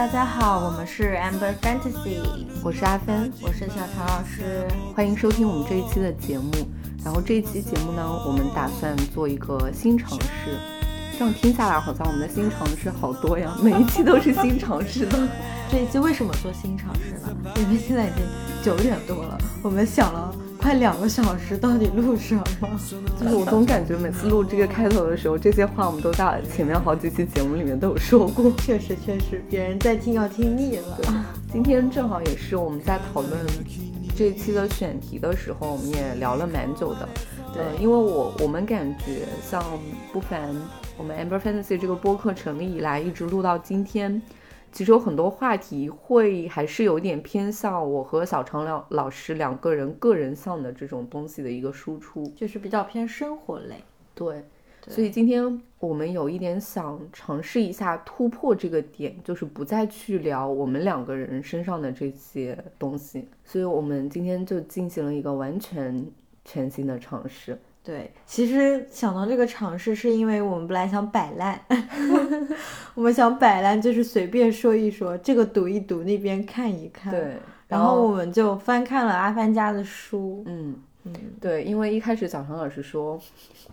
大家好，我们是 Amber Fantasy，我是阿芬，我是小常老师，欢迎收听我们这一期的节目。然后这一期节目呢，我们打算做一个新尝试。这样听下来，好像我们的新尝试好多呀，每一期都是新尝试的。这一期为什么做新尝试呢？因为现在已经九点多了，我们想了。快两个小时，到底录什么？就是我总感觉每次录这个开头的时候，这些话我们都在前面好几期节目里面都有说过。确实，确实，别人在听要听腻了。今天正好也是我们在讨论这一期的选题的时候，我们也聊了蛮久的。对，因为我我们感觉像不凡，我们 Amber Fantasy 这个播客成立以来，一直录到今天。其实有很多话题会还是有点偏向我和小常老老师两个人个人向的这种东西的一个输出，就是比较偏生活类。对，所以今天我们有一点想尝试一下突破这个点，就是不再去聊我们两个人身上的这些东西。所以我们今天就进行了一个完全全新的尝试。对，其实想到这个尝试，是因为我们本来想摆烂，我们想摆烂，就是随便说一说，这个读一读，那边看一看。对，然后我们就翻看了阿帆家的书。嗯嗯，对，因为一开始小常老师说，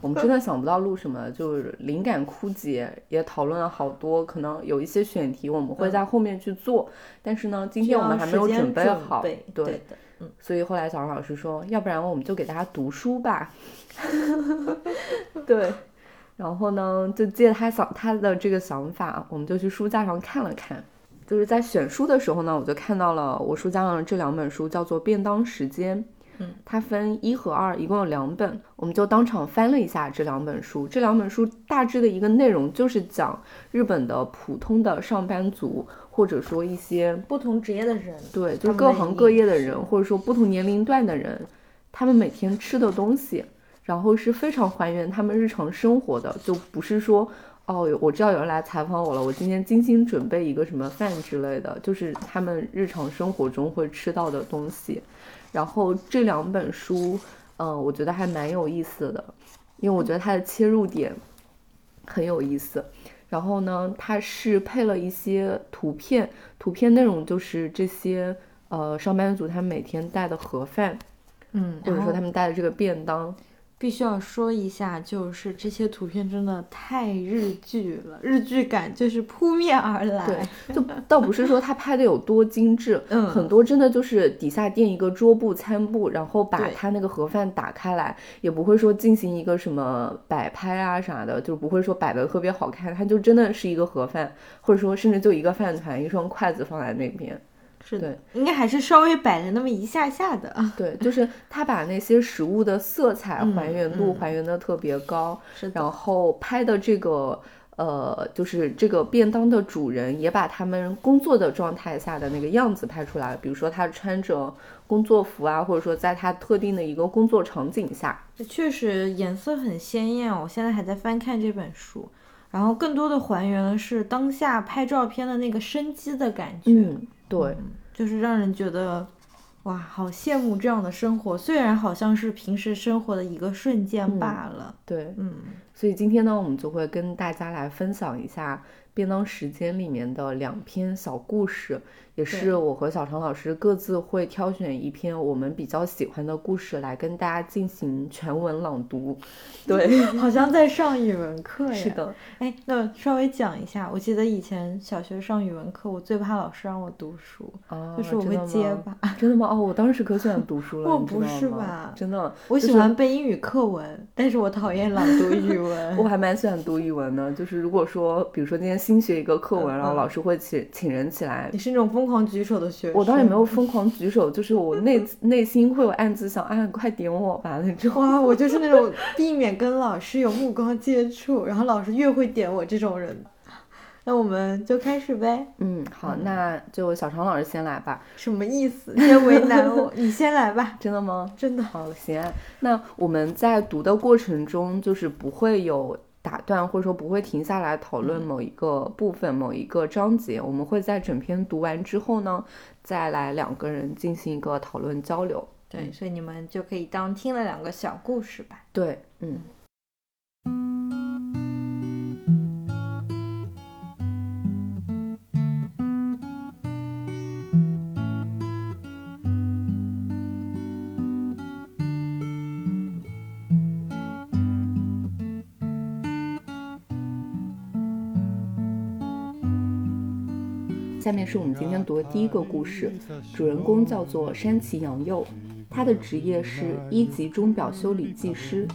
我们真的想不到录什么，就是灵感枯竭，也讨论了好多，可能有一些选题我们会在后面去做，但是呢，今天我们还没有准备好。对的。嗯，所以后来小常老师说，要不然我们就给大家读书吧。对，然后呢，就借他想他的这个想法，我们就去书架上看了看。就是在选书的时候呢，我就看到了我书架上的这两本书，叫做《便当时间》。嗯，它分一和二，一共有两本，我们就当场翻了一下这两本书。这两本书大致的一个内容就是讲日本的普通的上班族。或者说一些不同职业的人，对，就是各行各业的人，或者说不同年龄段的人，他们每天吃的东西，然后是非常还原他们日常生活的，就不是说哦，我知道有人来采访我了，我今天精心准备一个什么饭之类的，就是他们日常生活中会吃到的东西。然后这两本书，嗯，我觉得还蛮有意思的，因为我觉得它的切入点很有意思。然后呢，它是配了一些图片，图片内容就是这些呃上班族他们每天带的盒饭，嗯，或者说他们带的这个便当。必须要说一下，就是这些图片真的太日剧了，日剧感就是扑面而来。对，就倒不是说他拍的有多精致，嗯，很多真的就是底下垫一个桌布、餐布，然后把他那个盒饭打开来，也不会说进行一个什么摆拍啊啥的，就不会说摆的特别好看，它就真的是一个盒饭，或者说甚至就一个饭团、一双筷子放在那边。是的，应该还是稍微摆了那么一下下的。对，就是他把那些食物的色彩还原度还原的特别高，是然后拍的这个呃，就是这个便当的主人也把他们工作的状态下的那个样子拍出来了。比如说他穿着工作服啊，或者说在他特定的一个工作场景下，确实颜色很鲜艳。我现在还在翻看这本书，然后更多的还原了是当下拍照片的那个生机的感觉。嗯。对，就是让人觉得，哇，好羡慕这样的生活。虽然好像是平时生活的一个瞬间罢了。对，嗯，所以今天呢，我们就会跟大家来分享一下。便当时间里面的两篇小故事，也是我和小常老师各自会挑选一篇我们比较喜欢的故事来跟大家进行全文朗读。对，好像在上语文课呀。是的，哎，那稍微讲一下，我记得以前小学上语文课，我最怕老师让我读书，就是我会结巴。真的吗？哦，我当时可喜欢读书了。我不是吧？真的，我喜欢背英语课文，但是我讨厌朗读语文。我还蛮喜欢读语文的，就是如果说，比如说今天。新学一个课文，然后老师会请请人起来。你是那种疯狂举手的学生？我倒也没有疯狂举手，就是我内 内心会有暗自想，啊，快点我吧那种。哇，我就是那种避免跟老师有目光接触，然后老师越会点我这种人。那我们就开始呗。嗯，好，那就小常老师先来吧。什么意思？先为难我？你先来吧。真的吗？真的。好，行。那我们在读的过程中，就是不会有。打断或者说不会停下来讨论某一个部分、某一个章节，我们会在整篇读完之后呢，再来两个人进行一个讨论交流。对，所以你们就可以当听了两个小故事吧。对，嗯。下面是我们今天读的第一个故事，主人公叫做山崎洋佑，他的职业是一级钟表修理技师。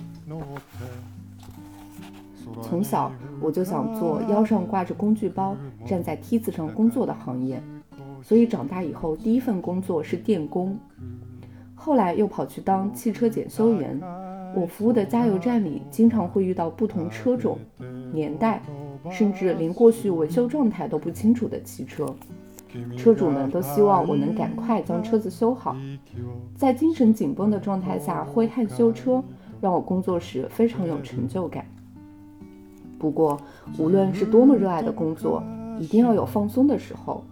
从小我就想做腰上挂着工具包、站在梯子上工作的行业，所以长大以后第一份工作是电工，后来又跑去当汽车检修员。我服务的加油站里经常会遇到不同车种、年代，甚至连过去维修状态都不清楚的汽车，车主们都希望我能赶快将车子修好。在精神紧绷的状态下挥汗修车，让我工作时非常有成就感。不过，无论是多么热爱的工作，一定要有放松的时候。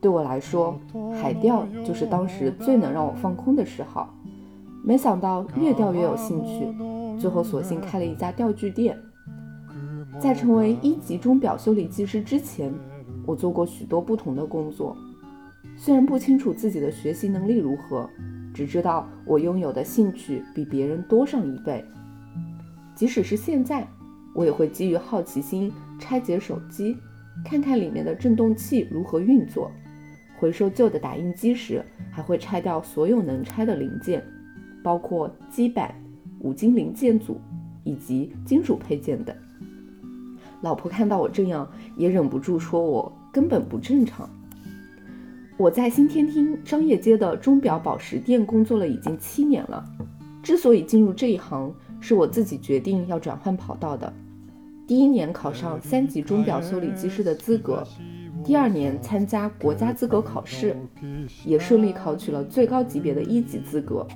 对我来说，海钓就是当时最能让我放空的嗜好。没想到越钓越有兴趣，最后索性开了一家钓具店。在成为一级钟表修理技师之前，我做过许多不同的工作。虽然不清楚自己的学习能力如何，只知道我拥有的兴趣比别人多上一倍。即使是现在。我也会基于好奇心拆解手机，看看里面的振动器如何运作；回收旧的打印机时，还会拆掉所有能拆的零件，包括基板、五金零件组以及金属配件等。老婆看到我这样，也忍不住说我根本不正常。我在新天厅商业街的钟表宝石店工作了已经七年了。之所以进入这一行，是我自己决定要转换跑道的。第一年考上三级钟表修理技师的资格，第二年参加国家资格考试，也顺利考取了最高级别的一级资格。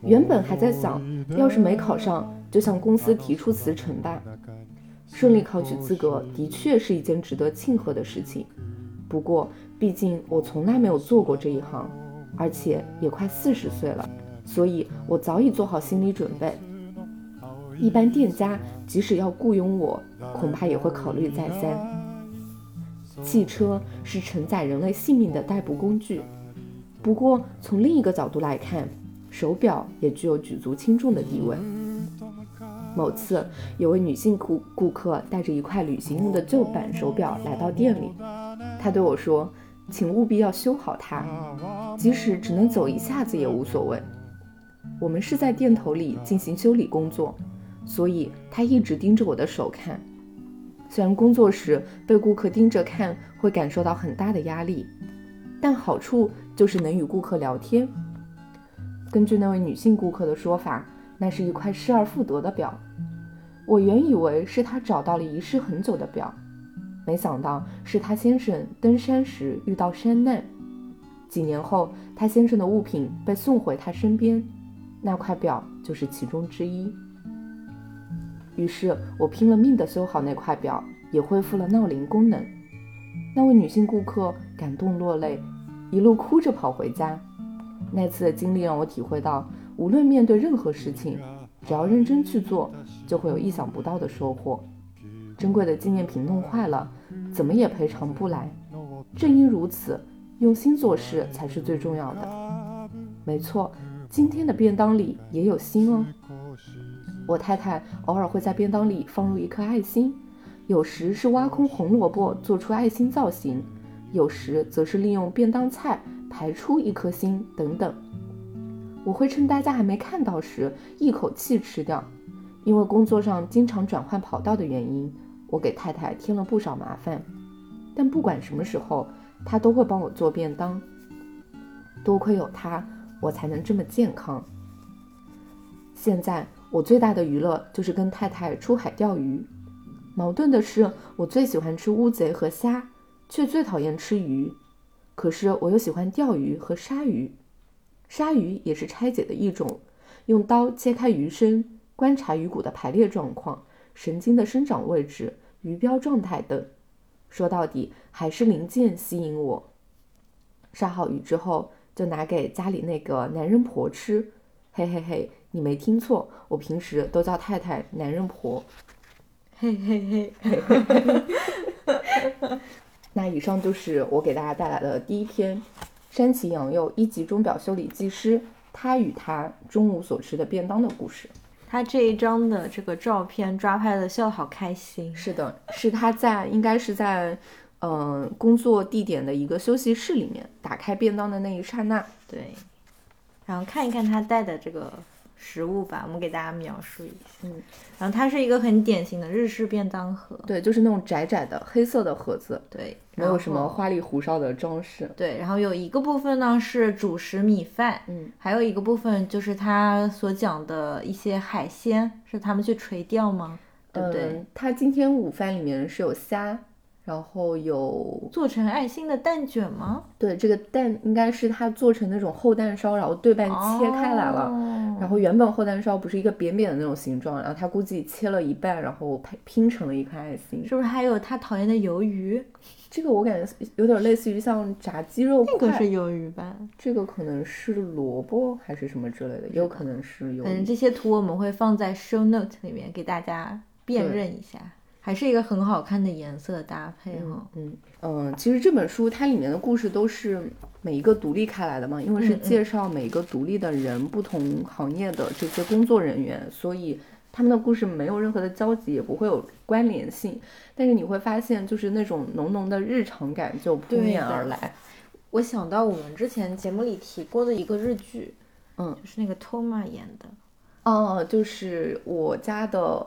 原本还在想，要是没考上，就向公司提出辞呈吧。顺利考取资格的确是一件值得庆贺的事情，不过毕竟我从来没有做过这一行，而且也快四十岁了。所以我早已做好心理准备。一般店家即使要雇佣我，恐怕也会考虑再三。汽车是承载人类性命的代步工具，不过从另一个角度来看，手表也具有举足轻重的地位。某次，有位女性顾顾客带着一块旅行用的旧版手表来到店里，她对我说：“请务必要修好它，即使只能走一下子也无所谓。”我们是在店头里进行修理工作，所以她一直盯着我的手看。虽然工作时被顾客盯着看会感受到很大的压力，但好处就是能与顾客聊天。根据那位女性顾客的说法，那是一块失而复得的表。我原以为是她找到了遗失很久的表，没想到是她先生登山时遇到山难，几年后她先生的物品被送回她身边。那块表就是其中之一。于是我拼了命地修好那块表，也恢复了闹铃功能。那位女性顾客感动落泪，一路哭着跑回家。那次的经历让我体会到，无论面对任何事情，只要认真去做，就会有意想不到的收获。珍贵的纪念品弄坏了，怎么也赔偿不来。正因如此，用心做事才是最重要的。没错。今天的便当里也有心哦。我太太偶尔会在便当里放入一颗爱心，有时是挖空红萝卜做出爱心造型，有时则是利用便当菜排出一颗心等等。我会趁大家还没看到时一口气吃掉，因为工作上经常转换跑道的原因，我给太太添了不少麻烦。但不管什么时候，她都会帮我做便当。多亏有她。我才能这么健康。现在我最大的娱乐就是跟太太出海钓鱼。矛盾的是，我最喜欢吃乌贼和虾，却最讨厌吃鱼。可是我又喜欢钓鱼和鲨鱼。鲨鱼也是拆解的一种，用刀切开鱼身，观察鱼骨的排列状况、神经的生长位置、鱼标状态等。说到底，还是零件吸引我。杀好鱼之后。就拿给家里那个男人婆吃，嘿嘿嘿，你没听错，我平时都叫太太男人婆，嘿嘿嘿。那以上就是我给大家带来的第一篇山崎洋佑一级钟表修理技师，他与他中午所吃的便当的故事。他这一张的这个照片抓拍的笑得好开心。是的，是他在应该是在嗯工作地点的一个休息室里面，打开便当的那一刹那，对，然后看一看他带的这个食物吧，我们给大家描述一下。嗯，然后它是一个很典型的日式便当盒，对，就是那种窄窄的黑色的盒子，对，没有什么花里胡哨的装饰。对，然后有一个部分呢是主食米饭，嗯，还有一个部分就是他所讲的一些海鲜，是他们去垂钓吗？对不对？嗯，它今天午饭里面是有虾，然后有做成爱心的蛋卷吗？对这个蛋应该是它做成那种厚蛋烧，然后对半切开来了。哦然后原本厚蛋烧不是一个扁扁的那种形状，然后它估计切了一半，然后拼拼成了一颗爱心。是不是还有他讨厌的鱿鱼？这个我感觉有点类似于像炸鸡肉块，那个是鱿鱼吧？这个可能是萝卜还是什么之类的，也有可能是有。反正这些图我们会放在 show note 里面给大家辨认一下，还是一个很好看的颜色搭配哈。嗯嗯，其实这本书它里面的故事都是每一个独立开来的嘛，因为是介绍每一个独立的人、不同行业的这些工作人员，所以他们的故事没有任何的交集，也不会有关联性。但是你会发现，就是那种浓浓的日常感就扑面而来。我想到我们之前节目里提过的一个日剧，嗯，就是那个 Toma 演的，哦，就是我家的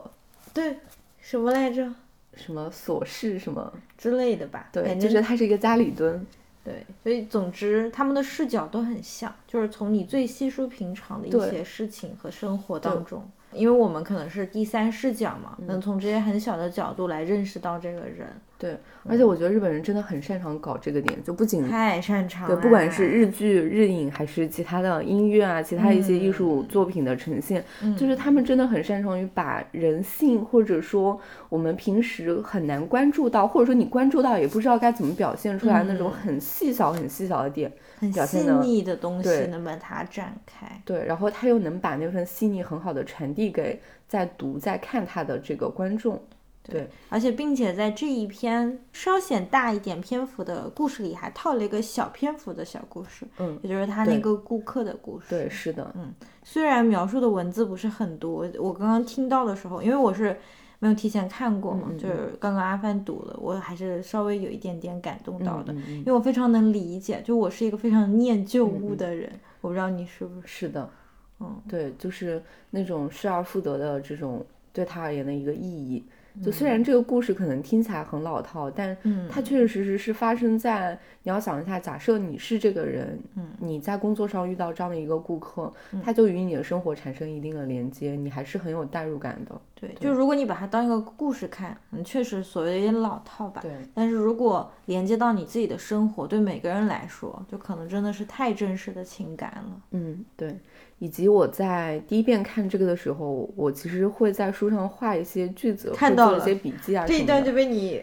对，什么来着什么琐事什么，之类的吧？对，就是他是一个家里蹲。对，所以总之他们的视角都很像，就是从你最稀疏平常的一些事情和生活当中，因为我们可能是第三视角嘛，嗯。能从这些很小的角度来认识到这个人，对，而且我觉得日本人真的很擅长搞这个点，就不仅太擅长对，不管是日剧、日影，还是其他的音乐啊，其他一些艺术作品的呈现，嗯。就是他们真的很擅长于把人性，或者说我们平时很难关注到，或者说你关注到也不知道该怎么表现出来那种很细小、很细小的点，很细腻的东西对能把它展开。对，然后他又能把那份细腻很好的传递给在读、在看他的这个观众。对，而且并且在这一篇稍显大一点篇幅的故事里，还套了一个小篇幅的小故事，嗯，也就是他那个顾客的故事。对，是的，嗯虽然描述的文字不是很多，我刚刚听到的时候，因为我是没有提前看过嘛，就是刚刚阿帆读了，我还是稍微有一点点感动到的，因为我非常能理解，就我是一个非常念旧物的人，我不知道你是不是？是的，嗯，对，就是那种失而复得的这种对他而言的一个意义。就虽嗯然这个故事可能听起来很老套，但它确确实实是发生在你要想一下，假设你是这个人，嗯，你在工作上遇到这样的一个顾客，他就与你的生活产生一定的连接，你还是很有代入感的。对，就如果你把它当一个故事看，嗯，确实所谓有点老套吧。对，但是如果连接到你自己的生活，对每个人来说，就可能真的是太真实的情感了。嗯，对。以及我在第一遍看这个的时候，我其实会在书上画一些句子，看到一些笔记啊这一段就被你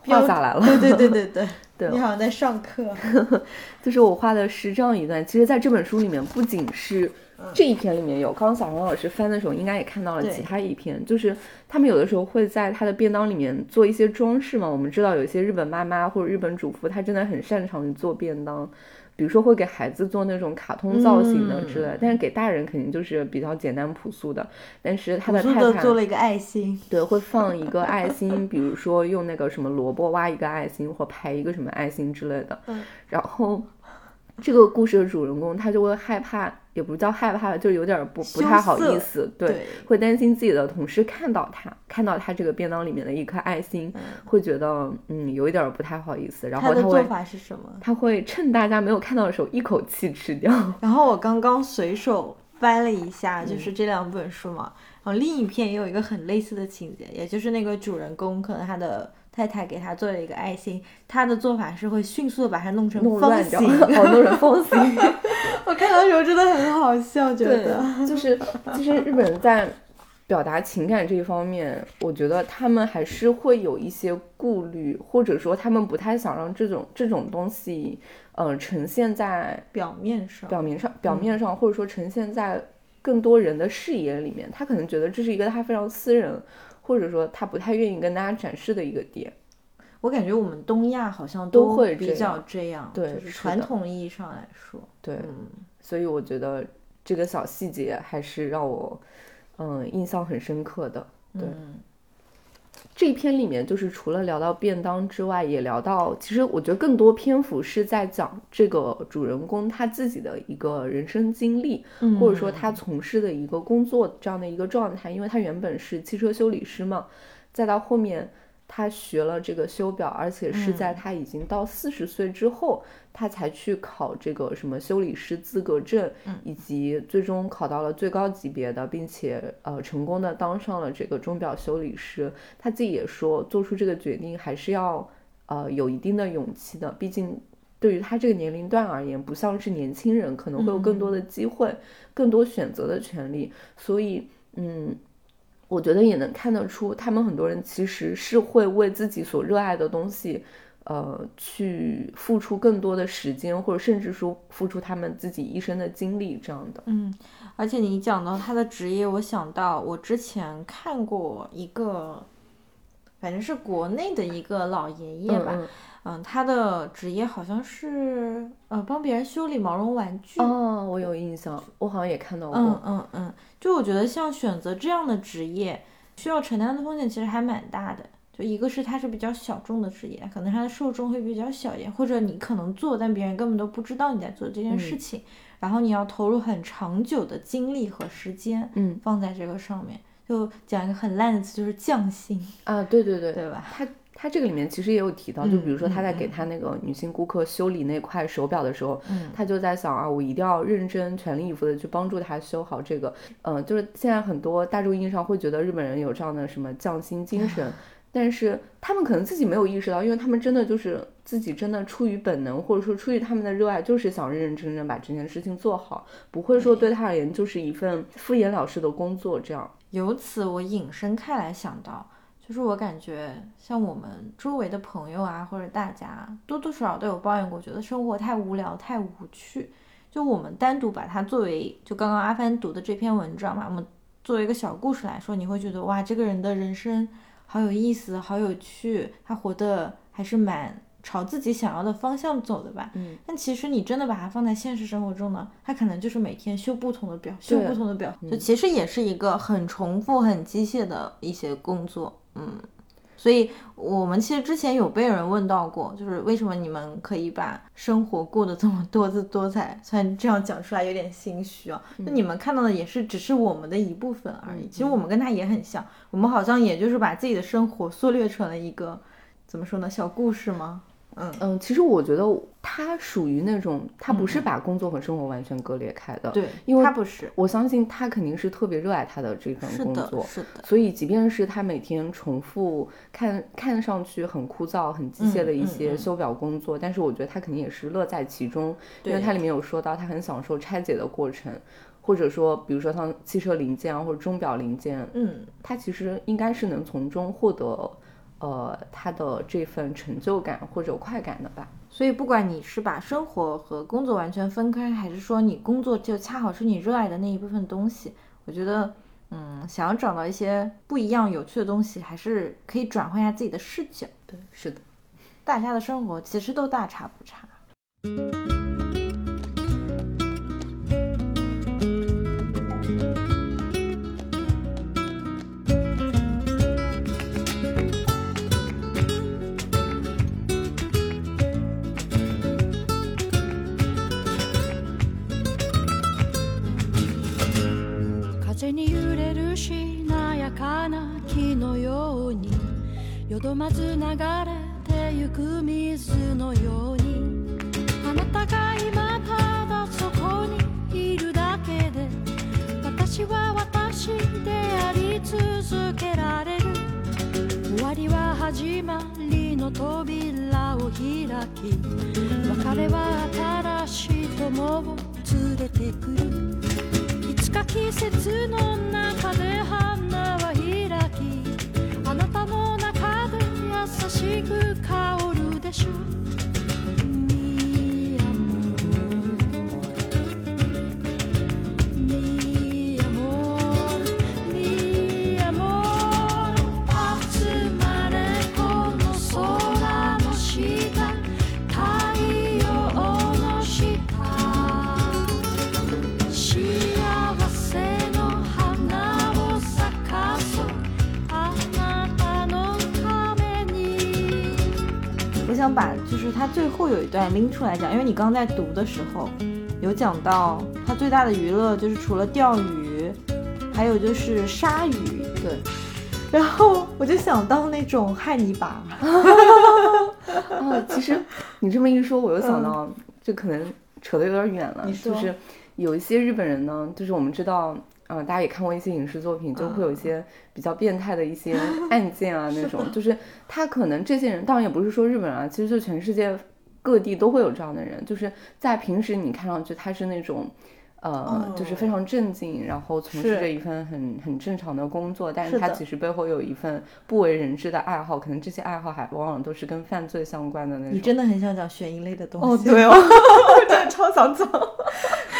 画下来了。对对对对对，对你好像在上课。就是我画的是这样一段，其实在这本书里面不仅是这一篇里面有，刚刚小黄老师翻的时候应该也看到了其他一篇，就是他们有的时候会在他的便当里面做一些装饰嘛。我们知道有一些日本妈妈或者日本主妇，她真的很擅长于做便当。比如说会给孩子做那种卡通造型的之类，嗯但是给大人肯定就是比较简单朴素的。但是他的太太做了一个爱心，对，会放一个爱心，比如说用那个什么萝卜挖一个爱心，或排一个什么爱心之类的。嗯然后这个故事的主人公他就会害怕，也不叫害怕，就有点不不太好意思，对，对会担心自己的同事看到他，看到他这个便当里面的一颗爱心，会觉得嗯有一点不太好意思，然他的做后他会法是什么？他会趁大家没有看到的时候一口气吃掉。然后我刚刚随手翻了一下，嗯就是这两本书嘛，然后另一篇也有一个很类似的情节，也就是那个主人公可能他的太太给他做了一个爱心，他的做法是会迅速的把它弄成方弄乱掉，形。哦，弄成方形。我看到的时候真的很好笑，觉得，就是就是日本人在表达情感这一方面，我觉得他们还是会有一些顾虑，或者说他们不太想让这种这种东西，呃，呈现在表面上，表面上，表面上，或者说呈现在更多人的视野里面。他可能觉得这是一个他非常私人，或者说他不太愿意跟大家展示的一个点。我感觉我们东亚好像都会比较这样，对就是传统意义上来说，对，嗯，所以我觉得这个小细节还是让我，嗯，印象很深刻的。对嗯这一篇里面就是除了聊到便当之外，也聊到，其实我觉得更多篇幅是在讲这个主人公他自己的一个人生经历，或者说他从事的一个工作这样的一个状态，因为他原本是汽车修理师嘛，再到后面。他学了这个修表，而且是在他已经到四十岁之后，他才去考这个什么修理师资格证，以及最终考到了最高级别的，并且呃成功的当上了这个钟表修理师。他自己也说，做出这个决定还是要呃有一定的勇气的，毕竟对于他这个年龄段而言，不像是年轻人可能会有更多的机会，更多选择的权利。所以嗯。我觉得也能看得出，他们很多人其实是会为自己所热爱的东西，呃，去付出更多的时间，或者甚至说付出他们自己一生的精力这样的。嗯，而且你讲到他的职业，我想到我之前看过一个，反正是国内的一个老爷爷吧。嗯，他的职业好像是呃帮别人修理毛绒玩具。哦，我有印象，我好像也看到过。嗯嗯嗯，就我觉得像选择这样的职业，需要承担的风险其实还蛮大的。就一个是它是比较小众的职业，可能它的受众会比较小一点，或者你可能做，但别人根本都不知道你在做这件事情。然后你要投入很长久的精力和时间，嗯，放在这个上面。就讲一个很烂的词，就是匠心啊，对对对，对吧？他。他这个里面其实也有提到，就比如说他在给他那个女性顾客修理那块手表的时候，他就在想啊，我一定要认真、全力以赴的去帮助他修好这个。嗯，就是现在很多大众意义上会觉得日本人有这样的什么匠心精神，但是他们可能自己没有意识到，因为他们真的就是自己真的出于本能，或者说出于他们的热爱，就是想认认真真把这件事情做好，不会说对他而言就是一份敷衍了事的工作这样。由此我引申开来想到。就是我感觉，像我们周围的朋友啊，或者大家多多少少都有抱怨过，觉得生活太无聊、太无趣。就我们单独把它作为，就刚刚阿帆读的这篇文章嘛，我们作为一个小故事来说，你会觉得哇，这个人的人生好有意思、好有趣，他活的还是蛮朝自己想要的方向走的吧。嗯。但其实你真的把它放在现实生活中呢，它可能就是每天修不同的表，修不同的表，就其实也是一个很重复、很机械的一些工作。嗯，所以我们其实之前有被人问到过，就是为什么你们可以把生活过得这么多姿多彩？虽然这样讲出来有点心虚啊，那你们看到的也是只是我们的一部分而已。其实我们跟他也很像，我们好像也就是把自己的生活缩略成了一个怎么说呢，小故事吗？嗯嗯，其实我觉得他属于那种，他不是把工作和生活完全割裂开的。对，因为他不是，我相信他肯定是特别热爱他的这份工作。是的，所以即便是他每天重复看看上去很枯燥、很机械的一些修表工作，但是我觉得他肯定也是乐在其中，因为他里面有说到他很享受拆解的过程，或者说比如说像汽车零件啊或者钟表零件，嗯，他其实应该是能从中获得。呃，他的这份成就感或者快感的吧。所以，不管你是把生活和工作完全分开，还是说你工作就恰好是你热爱的那一部分东西，我觉得，嗯，想要找到一些不一样、有趣的东西，还是可以转换一下自己的视角。对，是的，大家的生活其实都大差不差。どまず流れてゆく水のように。あなたが今ただそこにいるだけで私は私であり続けられる。終わりは始まりの扉を開き別れは新しい友を連れてくる。いつか季節の中で花は開き優しく香るでしょう。他最后有一段拎出来讲，因为你刚在读的时候有讲到他最大的娱乐就是除了钓鱼，还有就是鲨鱼。对，然后我就想到那种汉尼拔。啊，其实你这么一说，我又想到，这可能扯得有点远了。就是有一些日本人呢，就是我们知道，嗯、大家也看过一些影视作品，就会有一些比较变态的一些案件啊，那种，就是他可能这些人，当然也不是说日本人啊，其实就全世界各地都会有这样的人，就是在平时你看上去他是那种。呃，就是非常正经，然后从事着一份很很正常的工作，但是他其实背后有一份不为人知的爱好，可能这些爱好还往往都是跟犯罪相关的那种。你真的很想讲悬疑类的东西哦，对哦，我真的超想讲。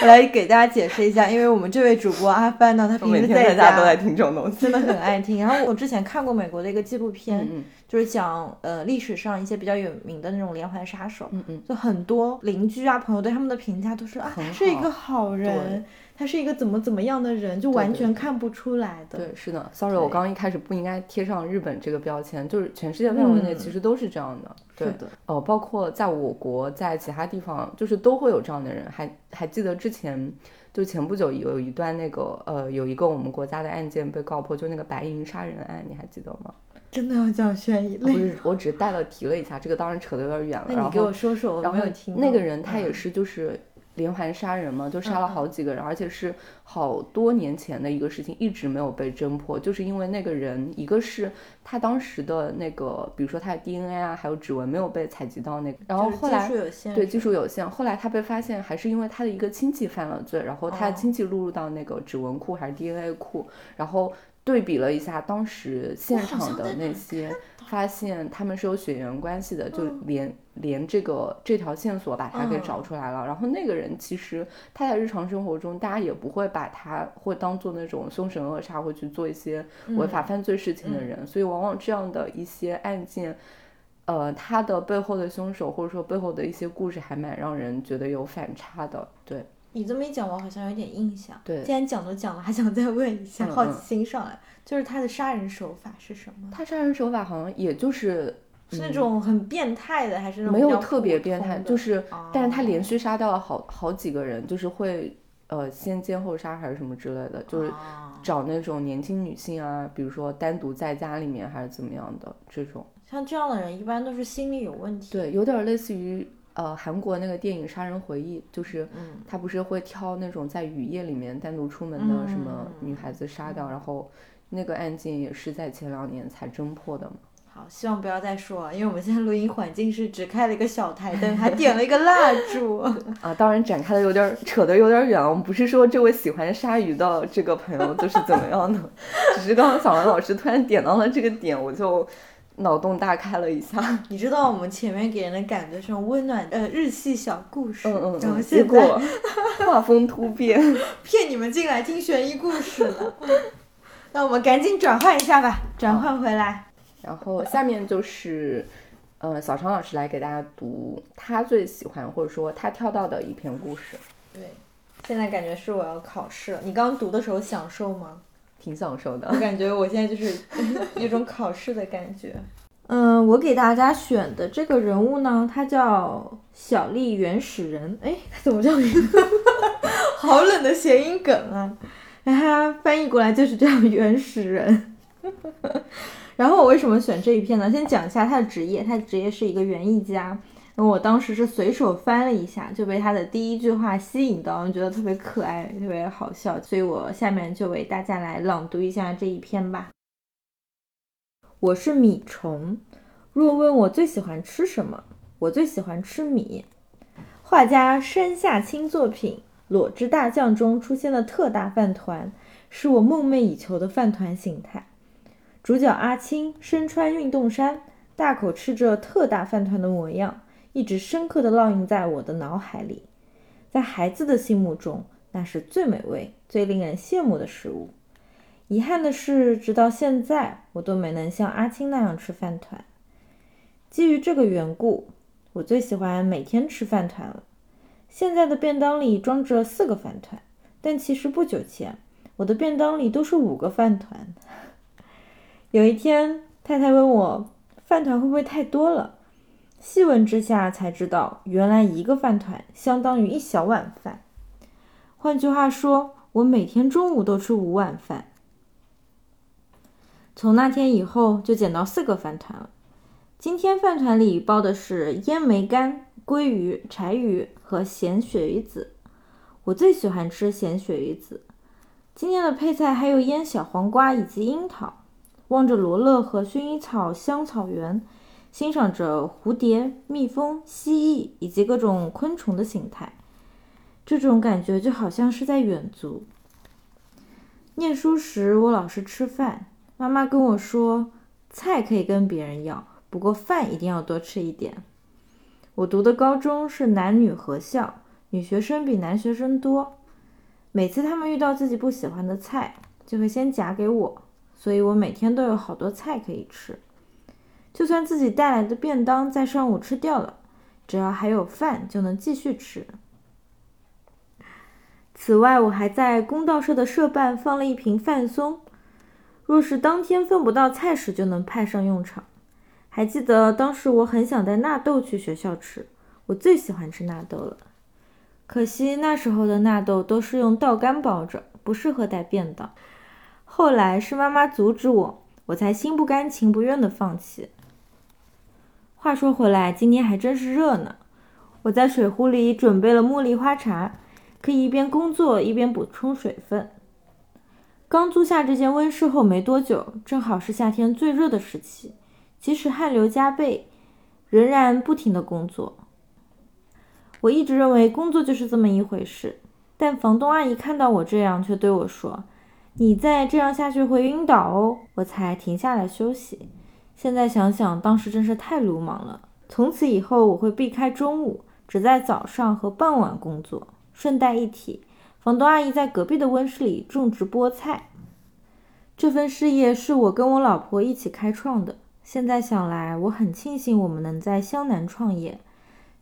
我来给大家解释一下，因为我们这位主播阿帆呢，他每天平时在在家都在听这种东西。真的很爱听。然后我之前看过美国的一个纪录片，嗯就是讲呃历史上一些比较有名的那种连环杀手，嗯嗯，就很多邻居啊朋友对他们的评价都是啊，他是一个好好人，他是一个怎么怎么样的人，就完全看不出来的。对，是的。Sorry，我刚刚一开始不应该贴上日本这个标签，就是全世界范围内嗯其实都是这样的。对是，的，哦，包括在我国，在其他地方，就是都会有这样的人。还还记得之前，就前不久有一段那个呃，有一个我们国家的案件被告破，就那个白银杀人案，你还记得吗？真的要讲悬疑不类。是，我只是带了提了一下，这个当然扯得有点远了。你给我说说，我然后没有听那个人他也嗯是就是连环杀人嘛，就杀了好几个人，而且是好多年前的一个事情，一直没有被侦破，就是因为那个人，一个是他当时的那个，比如说他的 DNA 啊，还有指纹没有被采集到那个，然后后来技术有限，对技术有限，后来他被发现还是因为他的一个亲戚犯了罪，然后他哦的亲戚录入到那个指纹库还是 DNA 库，然后对比了一下当时现场的那些，发现他们是有血缘关系的，就嗯连连这个这条线索把他给嗯找出来了。然后那个人其实他在日常生活中，大家也不会把他会当做那种凶神恶煞，会去做一些违法犯罪事情的人，所以往往这样的一些案件。呃，他的背后的凶手，或者说背后的一些故事，还蛮让人觉得有反差的。对，你这么一讲，我好像有点印象。对既然讲都讲了，还想再问一下，嗯好奇嗯心上来，就是他的杀人手法是什么？他杀人手法好像也就是是那种很变态的，还是那种没有特别变态，就是，但是他连哦续杀掉了好好几个人，就是会呃先奸后杀还是什么之类的，就是哦找那种年轻女性啊，比如说单独在家里面还是怎么样的这种。像这样的人，一般都是心理有问题。对，有点类似于呃韩国那个电影《杀人回忆》，就是嗯他不是会挑那种在雨夜里面单独出门的什么嗯女孩子杀掉，然后那个案件也是在前两年才侦破的嘛。好，希望不要再说了，因为我们现在录音环境是只开了一个小台灯，还点了一个蜡烛。啊，当然展开的有点扯得有点远了。我们不是说这位喜欢鲨鱼的这个朋友就是怎么样的，只是刚刚小文老师突然点到了这个点，我就脑洞大开了一下。你知道我们前面给人的感觉是种温暖呃日系小故事，嗯嗯然后现在果 画风突变。骗你们进来听悬疑故事了。那我们赶紧转换一下吧，转换回来。然后下面就是，呃，小常老师来给大家读他最喜欢或者说他挑到的一篇故事，对，现在感觉是我要考试了。你刚刚读的时候享受吗？挺享受的我。感觉我现在就是 有种考试的感觉。嗯，我给大家选的这个人物呢，他叫小丽原始人。哎，他怎么叫名字？好冷的谐音梗啊！他翻译过来就是这样，原始人。然后我为什么选这一篇呢？先讲一下他的职业，他的职业是一个园艺家。然后我当时是随手翻了一下，就被他的第一句话吸引到，觉得特别可爱，特别好笑，所以我下面就为大家来朗读一下这一篇吧。我是米虫，若问我最喜欢吃什么，我最喜欢吃米。画家山下清作品《裸之大将》中出现的特大饭团，是我梦寐以求的饭团形态。主角阿青身穿运动衫，大口吃着特大饭团的模样，一直深刻地烙印在我的脑海里。在孩子的心目中，那是最美味、最令人羡慕的食物。遗憾的是，直到现在，我都没能像阿青那样吃饭团。基于这个缘故，我最喜欢每天吃饭团了。现在的便当里装着四个饭团，但其实不久前，我的便当里都是五个饭团。有一天，太太问我饭团会不会太多了，细问之下才知道，原来一个饭团相当于一小碗饭。换句话说，我每天中午都吃五碗饭。从那天以后，就捡到四个饭团了。今天饭团里包的是烟梅干、鲑鱼、柴鱼和咸鳕鱼子。我最喜欢吃咸鳕鱼子。今天的配菜还有腌小黄瓜以及樱桃。望着罗勒和薰衣草香草园，欣赏着蝴蝶、蜜蜂、蜥蜴以及各种昆虫的形态，这种感觉就好像是在远足。念书时，我老是吃饭，妈妈跟我说，菜可以跟别人要，不过饭一定要多吃一点。我读的高中是男女合校，女学生比男学生多。每次他们遇到自己不喜欢的菜，就会先夹给我。所以我每天都有好多菜可以吃，就算自己带来的便当在上午吃掉了，只要还有饭就能继续吃。此外，我还在公道社的社办放了一瓶饭松，若是当天分不到菜时，就能派上用场。还记得当时我很想带纳豆去学校吃，我最喜欢吃纳豆了。可惜那时候的纳豆都是用稻干包着，不适合带便当。后来是妈妈阻止我，我才心不甘情不愿的放弃。话说回来，今天还真是热呢。我在水壶里准备了茉莉花茶，可以一边工作一边补充水分。刚租下这间温室后没多久，正好是夏天最热的时期，即使汗流浃背，仍然不停的工作。我一直认为工作就是这么一回事，但房东阿姨看到我这样，却对我说。你再这样下去会晕倒哦，我才停下来休息。现在想想，当时真是太鲁莽了。从此以后，我会避开中午，只在早上和傍晚工作。顺带一提，房东阿姨在隔壁的温室里种植菠菜。这份事业是我跟我老婆一起开创的。现在想来，我很庆幸我们能在湘南创业。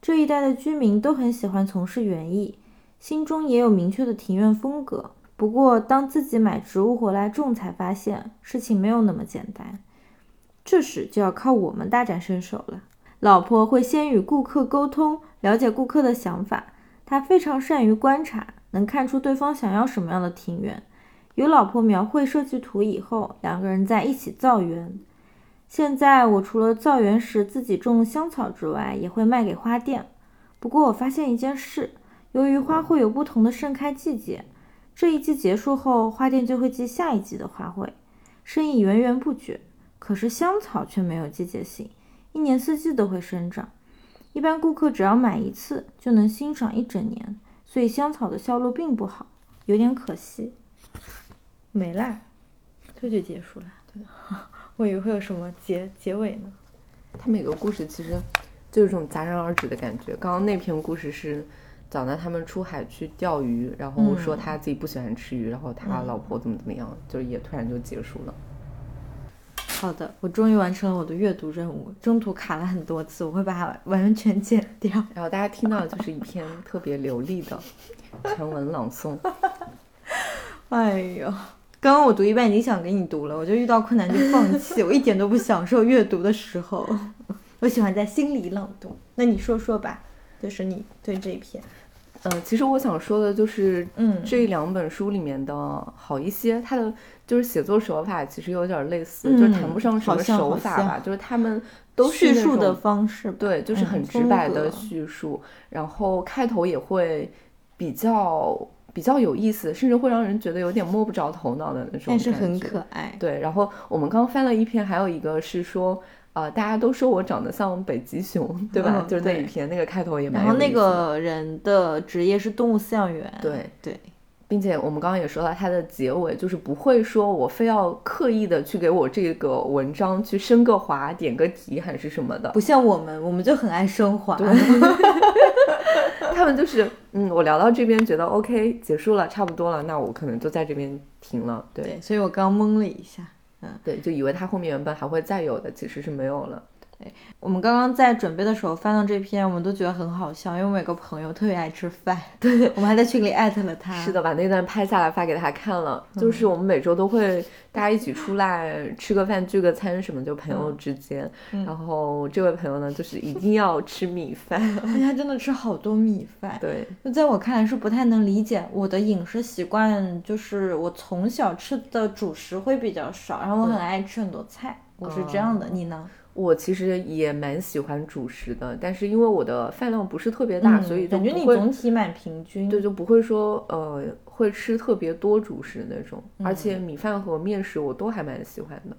这一带的居民都很喜欢从事园艺，心中也有明确的庭院风格。不过，当自己买植物回来种，才发现事情没有那么简单。这时就要靠我们大展身手了。老婆会先与顾客沟通，了解顾客的想法。她非常善于观察，能看出对方想要什么样的庭院。有老婆描绘设计图以后，两个人在一起造园。现在我除了造园时自己种香草之外，也会卖给花店。不过我发现一件事，由于花卉有不同的盛开季节。这一季结束后，花店就会寄下一季的花卉，生意源源不绝。可是香草却没有季节性，一年四季都会生长。一般顾客只要买一次就能欣赏一整年，所以香草的销路并不好，有点可惜。没啦，这就结束了。对 我以为会有什么结结尾呢？它每个故事其实就有种戛然而止的感觉。刚刚那篇故事是。讲的他们出海去钓鱼，然后说他自己不喜欢吃鱼，然后他老婆怎么怎么样，就也突然就结束了。好的，我终于完成了我的阅读任务，中途卡了很多次，我会把它完全剪掉。然后大家听到的就是一篇特别流利的全文朗诵。哎呦，刚刚我读一半已经想给你读了，我就遇到困难就放弃，我一点都不享受阅读的时候，我喜欢在心里朗读。那你说说吧，就是你对这一篇。呃，其实我想说的就是，嗯，这两本书里面的好一些，它的就是写作手法其实有点类似，就谈不上什么手法吧，就是他们都叙述的方式，对，就是很直白的叙述，然后开头也会比较比较有意思，甚至会让人觉得有点摸不着头脑的那种，但是很可爱。对，然后我们刚翻了一篇，还有一个是说。啊，大家都说我长得像北极熊，对吧？就是那一篇，那个开头也蛮。然后那个人的职业是动物饲养员。对对，并且我们刚刚也说到，他的结尾就是不会说我非要刻意的去给我这个文章去升个华、点个题还是什么的。不像我们，我们就很爱升华。他们就是，嗯，我聊到这边觉得 OK，结束了，差不多了，那我可能就在这边停了。对，所以我刚懵了一下。对，就以为他后面原本还会再有的，其实是没有了。我们刚刚在准备的时候翻到这篇，我们都觉得很好笑，因为我有个朋友特别爱吃饭，对我们还在群里艾特了他。是的，把那段拍下来发给他看了。就是我们每周都会大家一起出来吃个饭、聚个餐什么，就朋友之间。然后这位朋友呢，就是一定要吃米饭，他真的吃好多米饭。对，就在我看来是不太能理解我的饮食习惯，就是我从小吃的主食会比较少，然后我很爱吃很多菜，我是这样的。你呢？我其实也蛮喜欢主食的，但是因为我的饭量不是特别大，所以感觉你总体蛮平均。对，就不会说呃会吃特别多主食那种。而且米饭和面食我都还蛮喜欢的。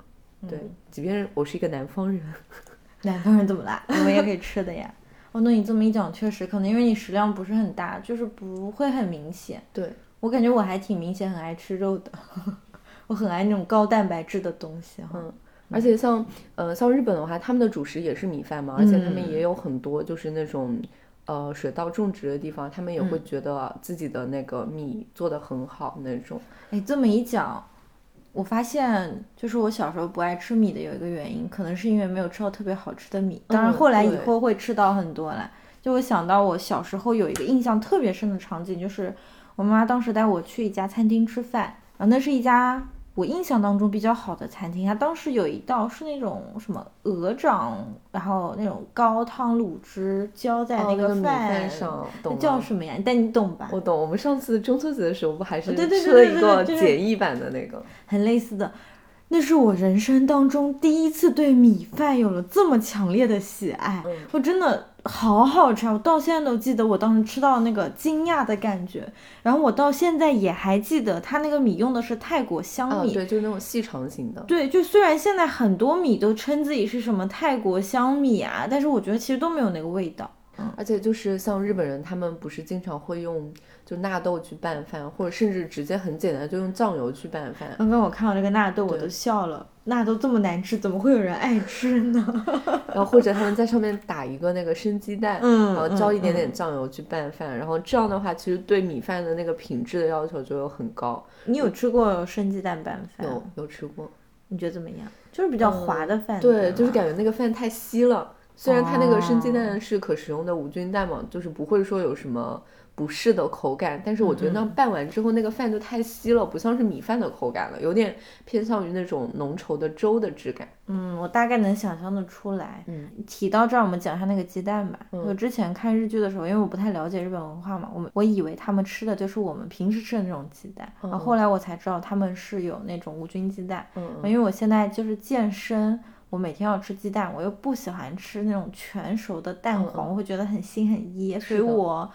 对，即便我是一个南方人。南方人怎么啦？我们也可以吃的呀。哦，那你这么一讲，确实可能因为你食量不是很大，就是不会很明显。对我感觉我还挺明显，很爱吃肉的。我很爱那种高蛋白质的东西哈。嗯。而且像，呃，像日本的话，他们的主食也是米饭嘛，而且他们也有很多就是那种，呃，水稻种植的地方，他们也会觉得自己的那个米做的很好那种。哎，这么一讲，我发现就是我小时候不爱吃米的有一个原因，可能是因为没有吃到特别好吃的米。当然后来以后会吃到很多了。就我想到我小时候有一个印象特别深的场景，就是我妈妈当时带我去一家餐厅吃饭，然后那是一家。我印象当中比较好的餐厅，它当时有一道是那种什么鹅掌，然后那种高汤卤汁浇在那个饭上，那叫什么呀？但你懂吧？我懂。我们上次中秋节的时候不还是吃了一个简易版的那个，很类似的。那是我人生当中第一次对米饭有了这么强烈的喜爱，我真的好好吃，我到现在都记得我当时吃到那个惊讶的感觉。然后我到现在也还记得，它那个米用的是泰国香米，对，就是那种细长型的。对，就虽然现在很多米都称自己是什么泰国香米啊，但是我觉得其实都没有那个味道。而且就是像日本人，他们不是经常会用。就纳豆去拌饭，或者甚至直接很简单，就用酱油去拌饭。刚刚我看到那个纳豆，我都笑了。纳豆这么难吃，怎么会有人爱吃呢？然后或者他们在上面打一个那个生鸡蛋，然后浇一点点酱油去拌饭，然后这样的话，其实对米饭的那个品质的要求就有很高。你有吃过生鸡蛋拌饭？有，有吃过。你觉得怎么样？就是比较滑的饭。对，就是感觉那个饭太稀了。虽然它那个生鸡蛋是可食用的无菌蛋嘛，就是不会说有什么。不是的口感，但是我觉得那拌完之后那个饭就太稀了，不像是米饭的口感了，有点偏向于那种浓稠的粥的质感。嗯，我大概能想象的出来。嗯，提到这儿，我们讲一下那个鸡蛋吧。我之前看日剧的时候，因为我不太了解日本文化嘛，我们我以为他们吃的就是我们平时吃的那种鸡蛋，然后后来我才知道他们是有那种无菌鸡蛋。嗯，因为我现在就是健身，我每天要吃鸡蛋，我又不喜欢吃那种全熟的蛋黄，我会觉得很腥很噎，所以我。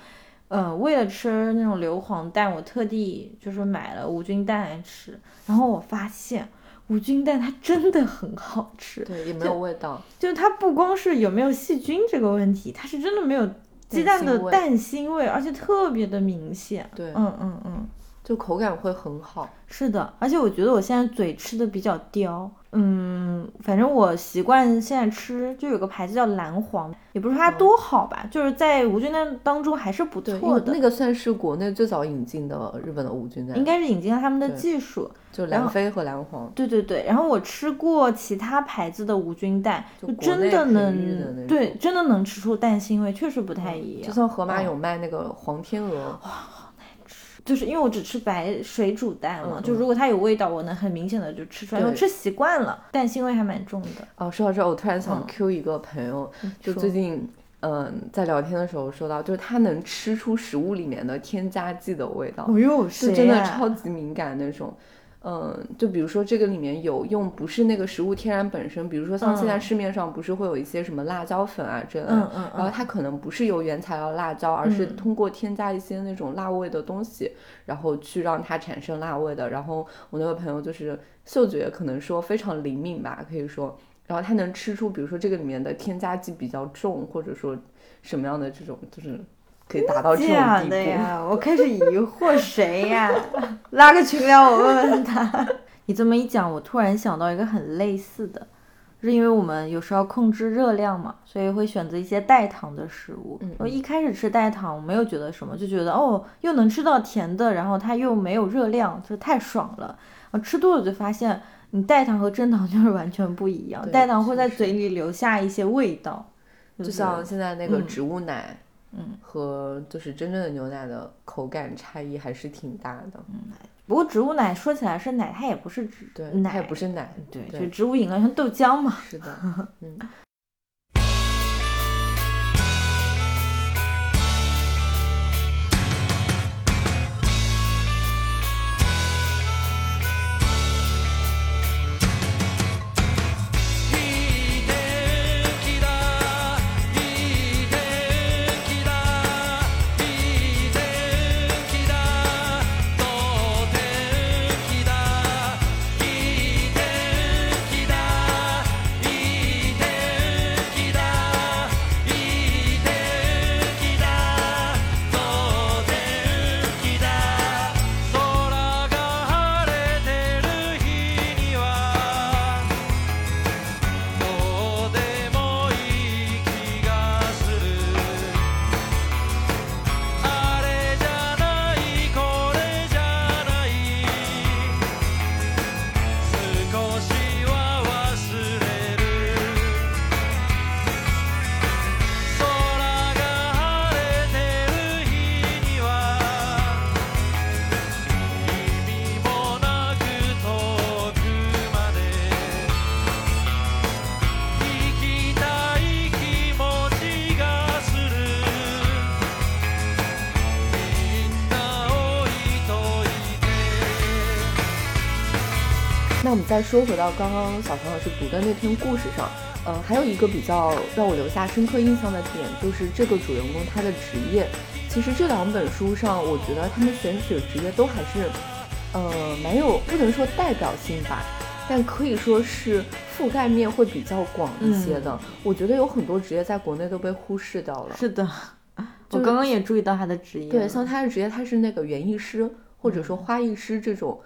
嗯，为了吃那种硫磺蛋，我特地就是买了无菌蛋来吃。然后我发现无菌蛋它真的很好吃，对，也没有味道。就它不光是有没有细菌这个问题，它是真的没有鸡蛋的蛋腥味，而且特别的明显。对，嗯嗯嗯，就口感会很好。是的，而且我觉得我现在嘴吃的比较刁。嗯，反正我习惯现在吃，就有个牌子叫蓝黄，也不是它多好吧，就是在无菌蛋当中还是不错的。那个算是国内最早引进的日本的无菌蛋，应该是引进了他们的技术，就蓝飞和蓝黄。对对对，然后我吃过其他牌子的无菌蛋，就真的能，对，真的能吃出蛋腥味，确实不太一样。就像盒马有卖那个黄天鹅。就是因为我只吃白水煮蛋嘛，就如果它有味道，我能很明显的就吃出来，因为吃习惯了，蛋腥味还蛮重的。哦，说到这，我突然想 Q 一个朋友，就最近嗯在聊天的时候说到，就是他能吃出食物里面的添加剂的味道，哦呦，是真的超级敏感那种。嗯，就比如说这个里面有用不是那个食物天然本身，比如说像现在市面上不是会有一些什么辣椒粉啊这类，嗯嗯，然后它可能不是由原材料辣椒，而是通过添加一些那种辣味的东西，然后去让它产生辣味的。然后我那个朋友就是嗅觉可能说非常灵敏吧，可以说，然后他能吃出，比如说这个里面的添加剂比较重，或者说什么样的这种就是。可以达到这种地步呀！我开始疑惑谁呀？拉个群聊，我问问他。你这么一讲，我突然想到一个很类似的，是因为我们有时候要控制热量嘛，所以会选择一些代糖的食物。我一开始吃代糖，我没有觉得什么，就觉得哦，又能吃到甜的，然后它又没有热量，就太爽了。吃多了就发现。你代糖和真糖就是完全不一样，对代糖会在嘴里留下一些味道，就就是像现在那个嗯植物奶，嗯，和就是真正的牛奶的口感差异还是挺大的。嗯不过植物奶说起来是奶，它也不是植对，奶，它也不是奶，对，对就植物饮料像豆浆嘛。是的，嗯。那我们再说回到刚刚小唐老师读的那篇故事上，呃，还有一个比较让我留下深刻印象的点，就是这个主人公他的职业。其实这两本书上，我觉得他们选取的职业都还是，呃，蛮有不能说代表性吧，但可以说是覆盖面会比较广一些的。我觉得有很多职业在国内都被忽视掉了。是的，我就是刚刚也注意到他的职业。对，像他的职业，他是那个园艺师或者说花艺师这种，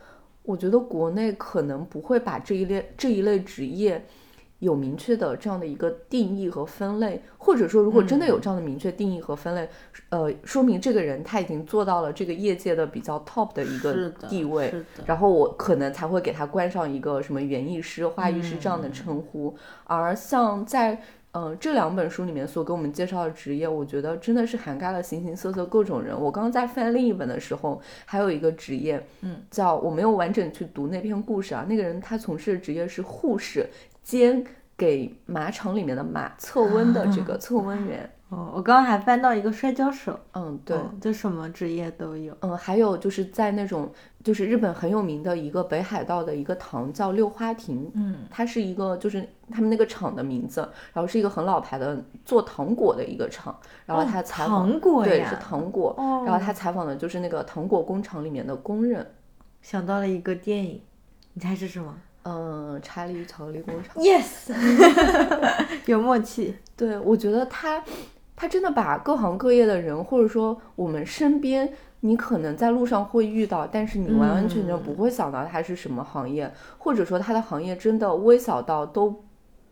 我觉得国内可能不会把这一类这一类职业有明确的这样的一个定义和分类，或者说如果真的有这样的明确定义和分类，呃，说明这个人他已经做到了这个业界的比较 top 的一个地位然后我可能才会给他冠上一个什么园艺师、花艺师这样的嗯称呼。而像在呃这两本书里面所给我们介绍的职业，我觉得真的是涵盖了形形色色各种人。我刚刚在翻另一本的时候，还有一个职业，嗯，叫我没有完整去读那篇故事啊，那个人他从事的职业是护士兼给马场里面的马测温的这个测温员。哦，我刚刚还翻到一个摔跤手，嗯，对。哦就什么职业都有。嗯，还有就是在那种，就是日本很有名的一个北海道的一个堂叫六花亭，嗯，它是一个就是他们那个厂的名字，然后是一个很老牌的做糖果的一个厂，然后哦他采访、糖果对是糖果，哦然后他采访的就是那个糖果工厂里面的工人，想到了一个电影，你猜是什么嗯，查理与巧克力工厂，？Yes，有默契。对我觉得他他真的把各行各业的人，或者说我们身边。你可能在路上会遇到，但是你完完全全不会想到他是什么行业，或者说他的行业真的微小到都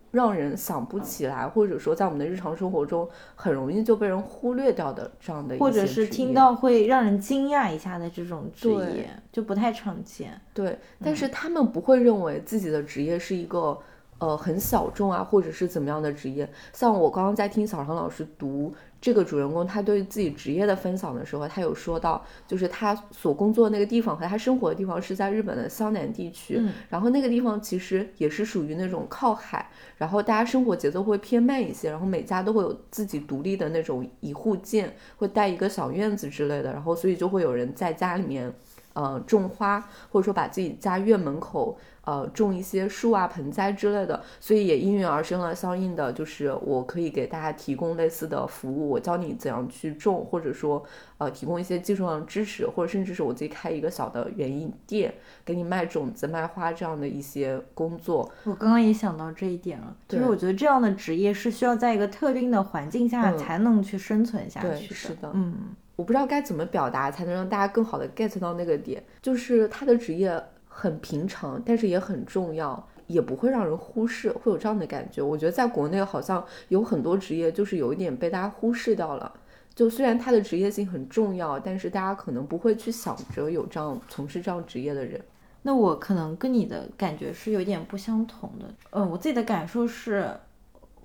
让人想不起来，或者说在我们的日常生活中很容易就被人忽略掉的这样的一些或者是听到会让人惊讶一下的这种职业，就不太常见。对，但是他们不会认为自己的职业是一个呃很小众啊，或者是怎么样的职业。像我刚刚在听小唐老师读这个主人公他对自己职业的分享的时候，他有说到，就是他所工作的那个地方和他生活的地方是在日本的湘南地区，嗯然后那个地方其实也是属于那种靠海，然后大家生活节奏会偏慢一些，然后每家都会有自己独立的那种一户建，会带一个小院子之类的，然后所以就会有人在家里面。呃，种花，或者说把自己家院门口呃种一些树啊、盆栽之类的，所以也应运而生了相应的，就是我可以给大家提供类似的服务，我教你怎样去种，或者说呃提供一些技术上的支持，或者甚至是我自己开一个小的园艺店，给你卖种子、卖花这样的一些工作。我刚刚也想到这一点了，就是我觉得这样的职业是需要在一个特定的环境下嗯才能去生存下去的。是的嗯，我不知道该怎么表达才能让大家更好的 get 到那个点，就是他的职业很平常，但是也很重要，也不会让人忽视，会有这样的感觉。我觉得在国内好像有很多职业就是有一点被大家忽视掉了。就虽然他的职业性很重要，但是大家可能不会去想着有这样从事这样职业的人。那我可能跟你的感觉是有点不相同的。嗯，我自己的感受是，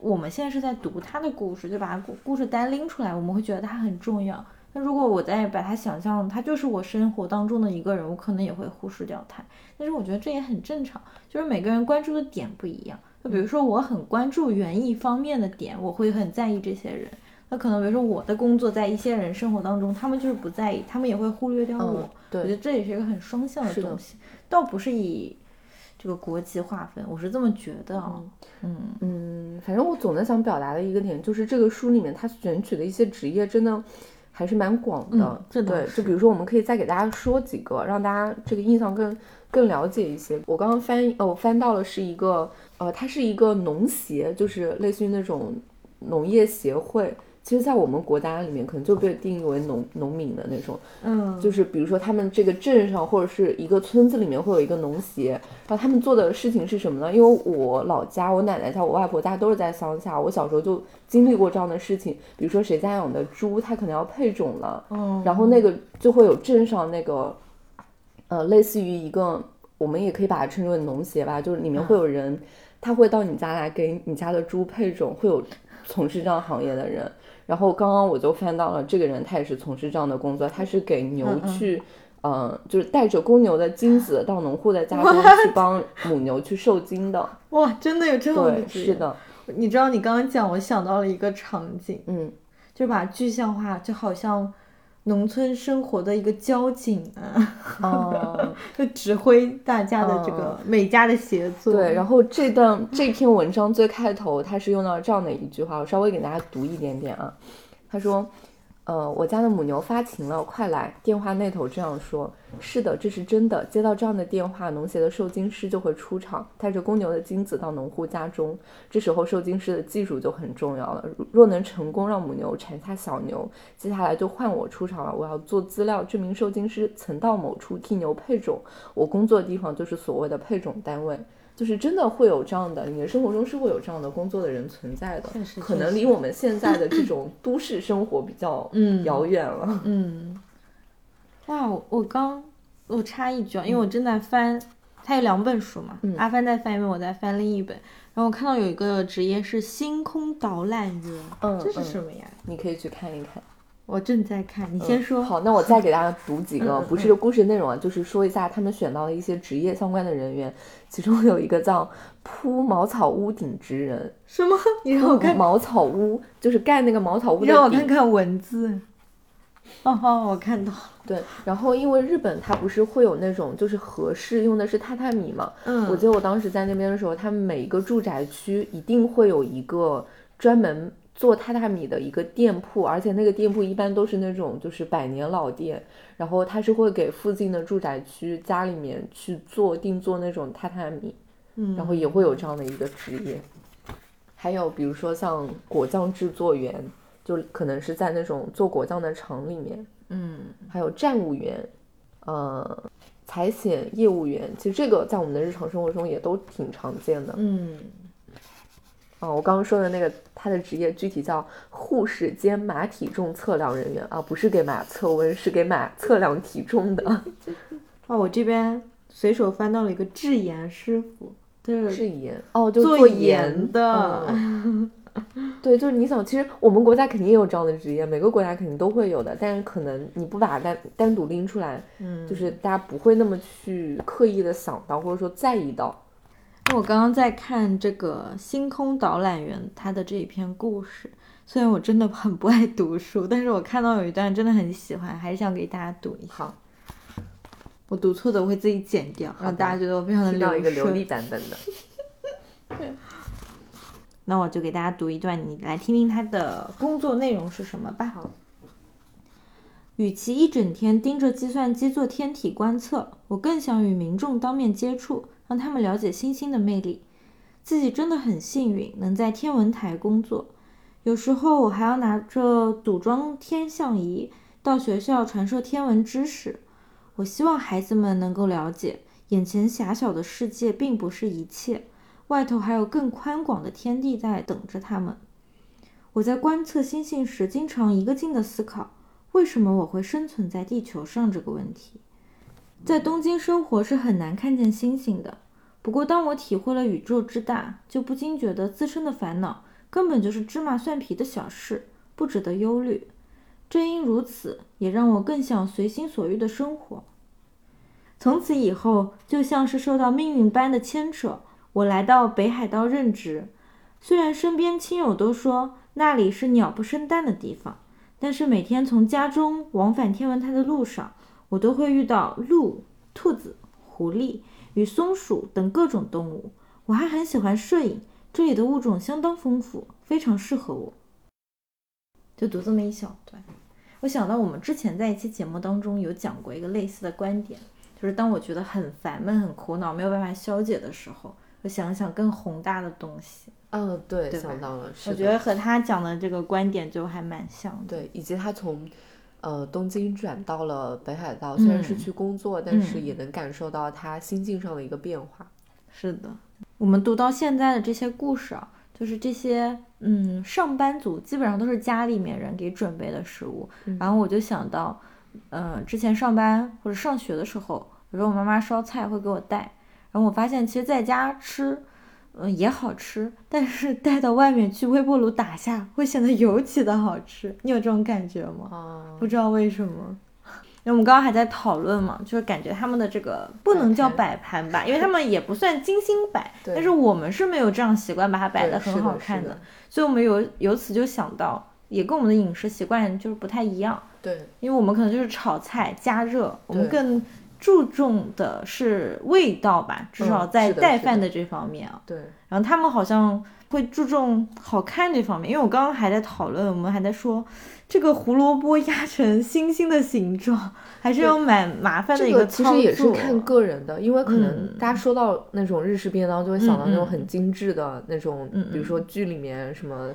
我们现在是在读他的故事，就把故故事单拎出来，我们会觉得他很重要。那如果我再把他想象他就是我生活当中的一个人，我可能也会忽视掉他。但是我觉得这也很正常，就是每个人关注的点不一样。就比如说，我很关注园艺方面的点，我会很在意这些人。那可能比如说我的工作在一些人生活当中，他们就是不在意，他们也会忽略掉我。嗯我觉得，这也是一个很双向的东西，倒不是以这个国籍划分，我是这么觉得啊。嗯嗯，反正我总的想表达的一个点就是，这个书里面他选取的一些职业真的还是蛮广的。嗯这对，就比如说，我们可以再给大家说几个，让大家这个印象更更了解一些。我刚刚翻，呃，我翻到了是一个，呃，它是一个农协，就是类似于那种农业协会。其实，在我们国家里面，可能就被定义为农农民的那种。嗯，就是比如说他们这个镇上或者是一个村子里面会有一个农协，然后他们做的事情是什么呢？因为我老家、我奶奶家、我外婆家都是在乡下，我小时候就经历过这样的事情。比如说谁家养的猪，它可能要配种了，嗯，然后那个就会有镇上那个，呃，类似于一个，我们也可以把它称之为农协吧，就是里面会有人，他会到你家来给你家的猪配种，会有从事这样行业的人。然后刚刚我就翻到了这个人，他也是从事这样的工作，他是给牛去，呃，就是带着公牛的精子到农户的家中 去帮母牛去受精的。哇，真的有这样的对，职业是。的，你知道你刚刚讲，我想到了一个场景，嗯，就把具象化，就好像农村生活的一个交警啊，哦、就指挥大家的这个每家的协作。对，然后这段这篇文章最开头，他是用到这样的一句话，我稍微给大家读一点点啊。他说：“呃，我家的母牛发情了，快来！”电话那头这样说：“是的，这是真的。”接到这样的电话，农协的受精师就会出场，带着公牛的精子到农户家中。这时候，受精师的技术就很重要了。若能成功让母牛产下小牛，接下来就换我出场了。我要做资料证明受精师曾到某处替牛配种，我工作的地方就是所谓的配种单位。就是真的会有这样的，你的生活中是会有这样的工作的人存在的可能离我们现在的这 种都市生活比较嗯遥远了。嗯，哇，我我刚我插一句啊，因为我正在翻，它有两本书嘛，嗯阿帆在翻一本，我在翻另一本，然后我看到有一个职业是星空导览员，嗯这是嗯什么呀？你可以去看一看。我正在看，你先说。好，那我再给大家读几 个，不是故事内容啊，就是说一下他们选到的一些职业相关的人员，其中有一个叫铺茅草屋顶职人，什么？你让我看，茅草屋就是盖那个茅草屋让我看看文字。哦哦，我看到了。对，然后因为日本它不是会有那种就是合适用的是榻榻米嘛，嗯，我记得我当时在那边的时候，他们每一个住宅区一定会有一个专门做榻榻米的一个店铺，而且那个店铺一般都是那种就是百年老店，然后他是会给附近的住宅区家里面去做定做那种榻榻米，嗯，然后也会有这样的一个职业。还有比如说像果酱制作员，就可能是在那种做果酱的厂里面，嗯还有站务员，呃，财险业务员，其实这个在我们的日常生活中也都挺常见的。嗯啊，我刚刚说的那个他的职业具体叫护士兼马体重测量人员啊，不是给马测温，是给马测量体重的。哦，我这边随手翻到了一个制盐师傅，就是是盐哦，就做做盐的嗯 对，就是你想，其实我们国家肯定也有这样的职业，每个国家肯定都会有的，但是可能你不把它单单独拎出来，嗯，就是大家不会那么去刻意的想到或者说在意到。因为我刚刚在看这个星空导览员他的这一篇故事，虽然我真的很不爱读书，但是我看到有一段真的很喜欢，还是想给大家读一下。好，我读错的我会自己剪掉，让大家觉得我非常的听到一个流利版本的。那我就给大家读一段，你来听听他的工作内容是什么吧。好。与其一整天盯着计算机做天体观测，我更想与民众当面接触，让他们了解星星的魅力。自己真的很幸运，能在天文台工作。有时候我还要拿着组装天象仪到学校传授天文知识。我希望孩子们能够了解，眼前狭小的世界并不是一切，外头还有更宽广的天地在等着他们。我在观测星星时，经常一个劲地思考。为什么我会生存在地球上这个问题？在东京生活是很难看见星星的。不过，当我体会了宇宙之大，就不禁觉得自身的烦恼根本就是芝麻蒜皮的小事，不值得忧虑。正因如此，也让我更想随心所欲的生活。从此以后，就像是受到命运般的牵扯，我来到北海道任职。虽然身边亲友都说那里是鸟不生蛋的地方，但是每天从家中往返天文台的路上，我都会遇到鹿、兔子、狐狸与松鼠等各种动物。我还很喜欢摄影，这里的物种相当丰富，非常适合我。就读这么一小段，我想到我们之前在一期节目当中有讲过一个类似的观点，就是当我觉得很烦闷、很苦恼、没有办法消解的时候，我想想更宏大的东西。嗯，对，想到了，我觉得和他讲的这个观点就还蛮像的。对，以及他从呃东京转到了北海道，虽然是嗯去工作，但是嗯也能感受到他心境上的一个变化。是的，我们读到现在的这些故事啊，就是这些嗯上班族基本上都是家里面人给准备的食物，嗯然后我就想到，嗯、之前上班或者上学的时候，有时候我妈妈烧菜会给我带，然后我发现其实在家吃。嗯，也好吃，但是 带到外面去微波炉打下，会显得尤其的好吃。你有这种感觉吗？啊不知道为什么。因为我们刚刚还在讨论嘛，就是感觉他们的这个不能叫摆盘吧，因为他们也不算精心摆，但是我们是没有这样习惯把它摆的是好看的所以我们有由此就想到，也跟我们的饮食习惯就是不太一样，对，因为我们可能就是炒菜加热，我们更注重的是味道吧，至少嗯在带饭的这方面啊。对，然后他们好像会注重好看这方面，因为我刚刚还在讨论，我们还在说这个胡萝卜压成星星的形状，还是要蛮麻烦的这一操个其实也是看个人的，因为可能嗯。大家说到那种日式便当，就会想到那种很精致的那种，嗯。比如说剧里面什么。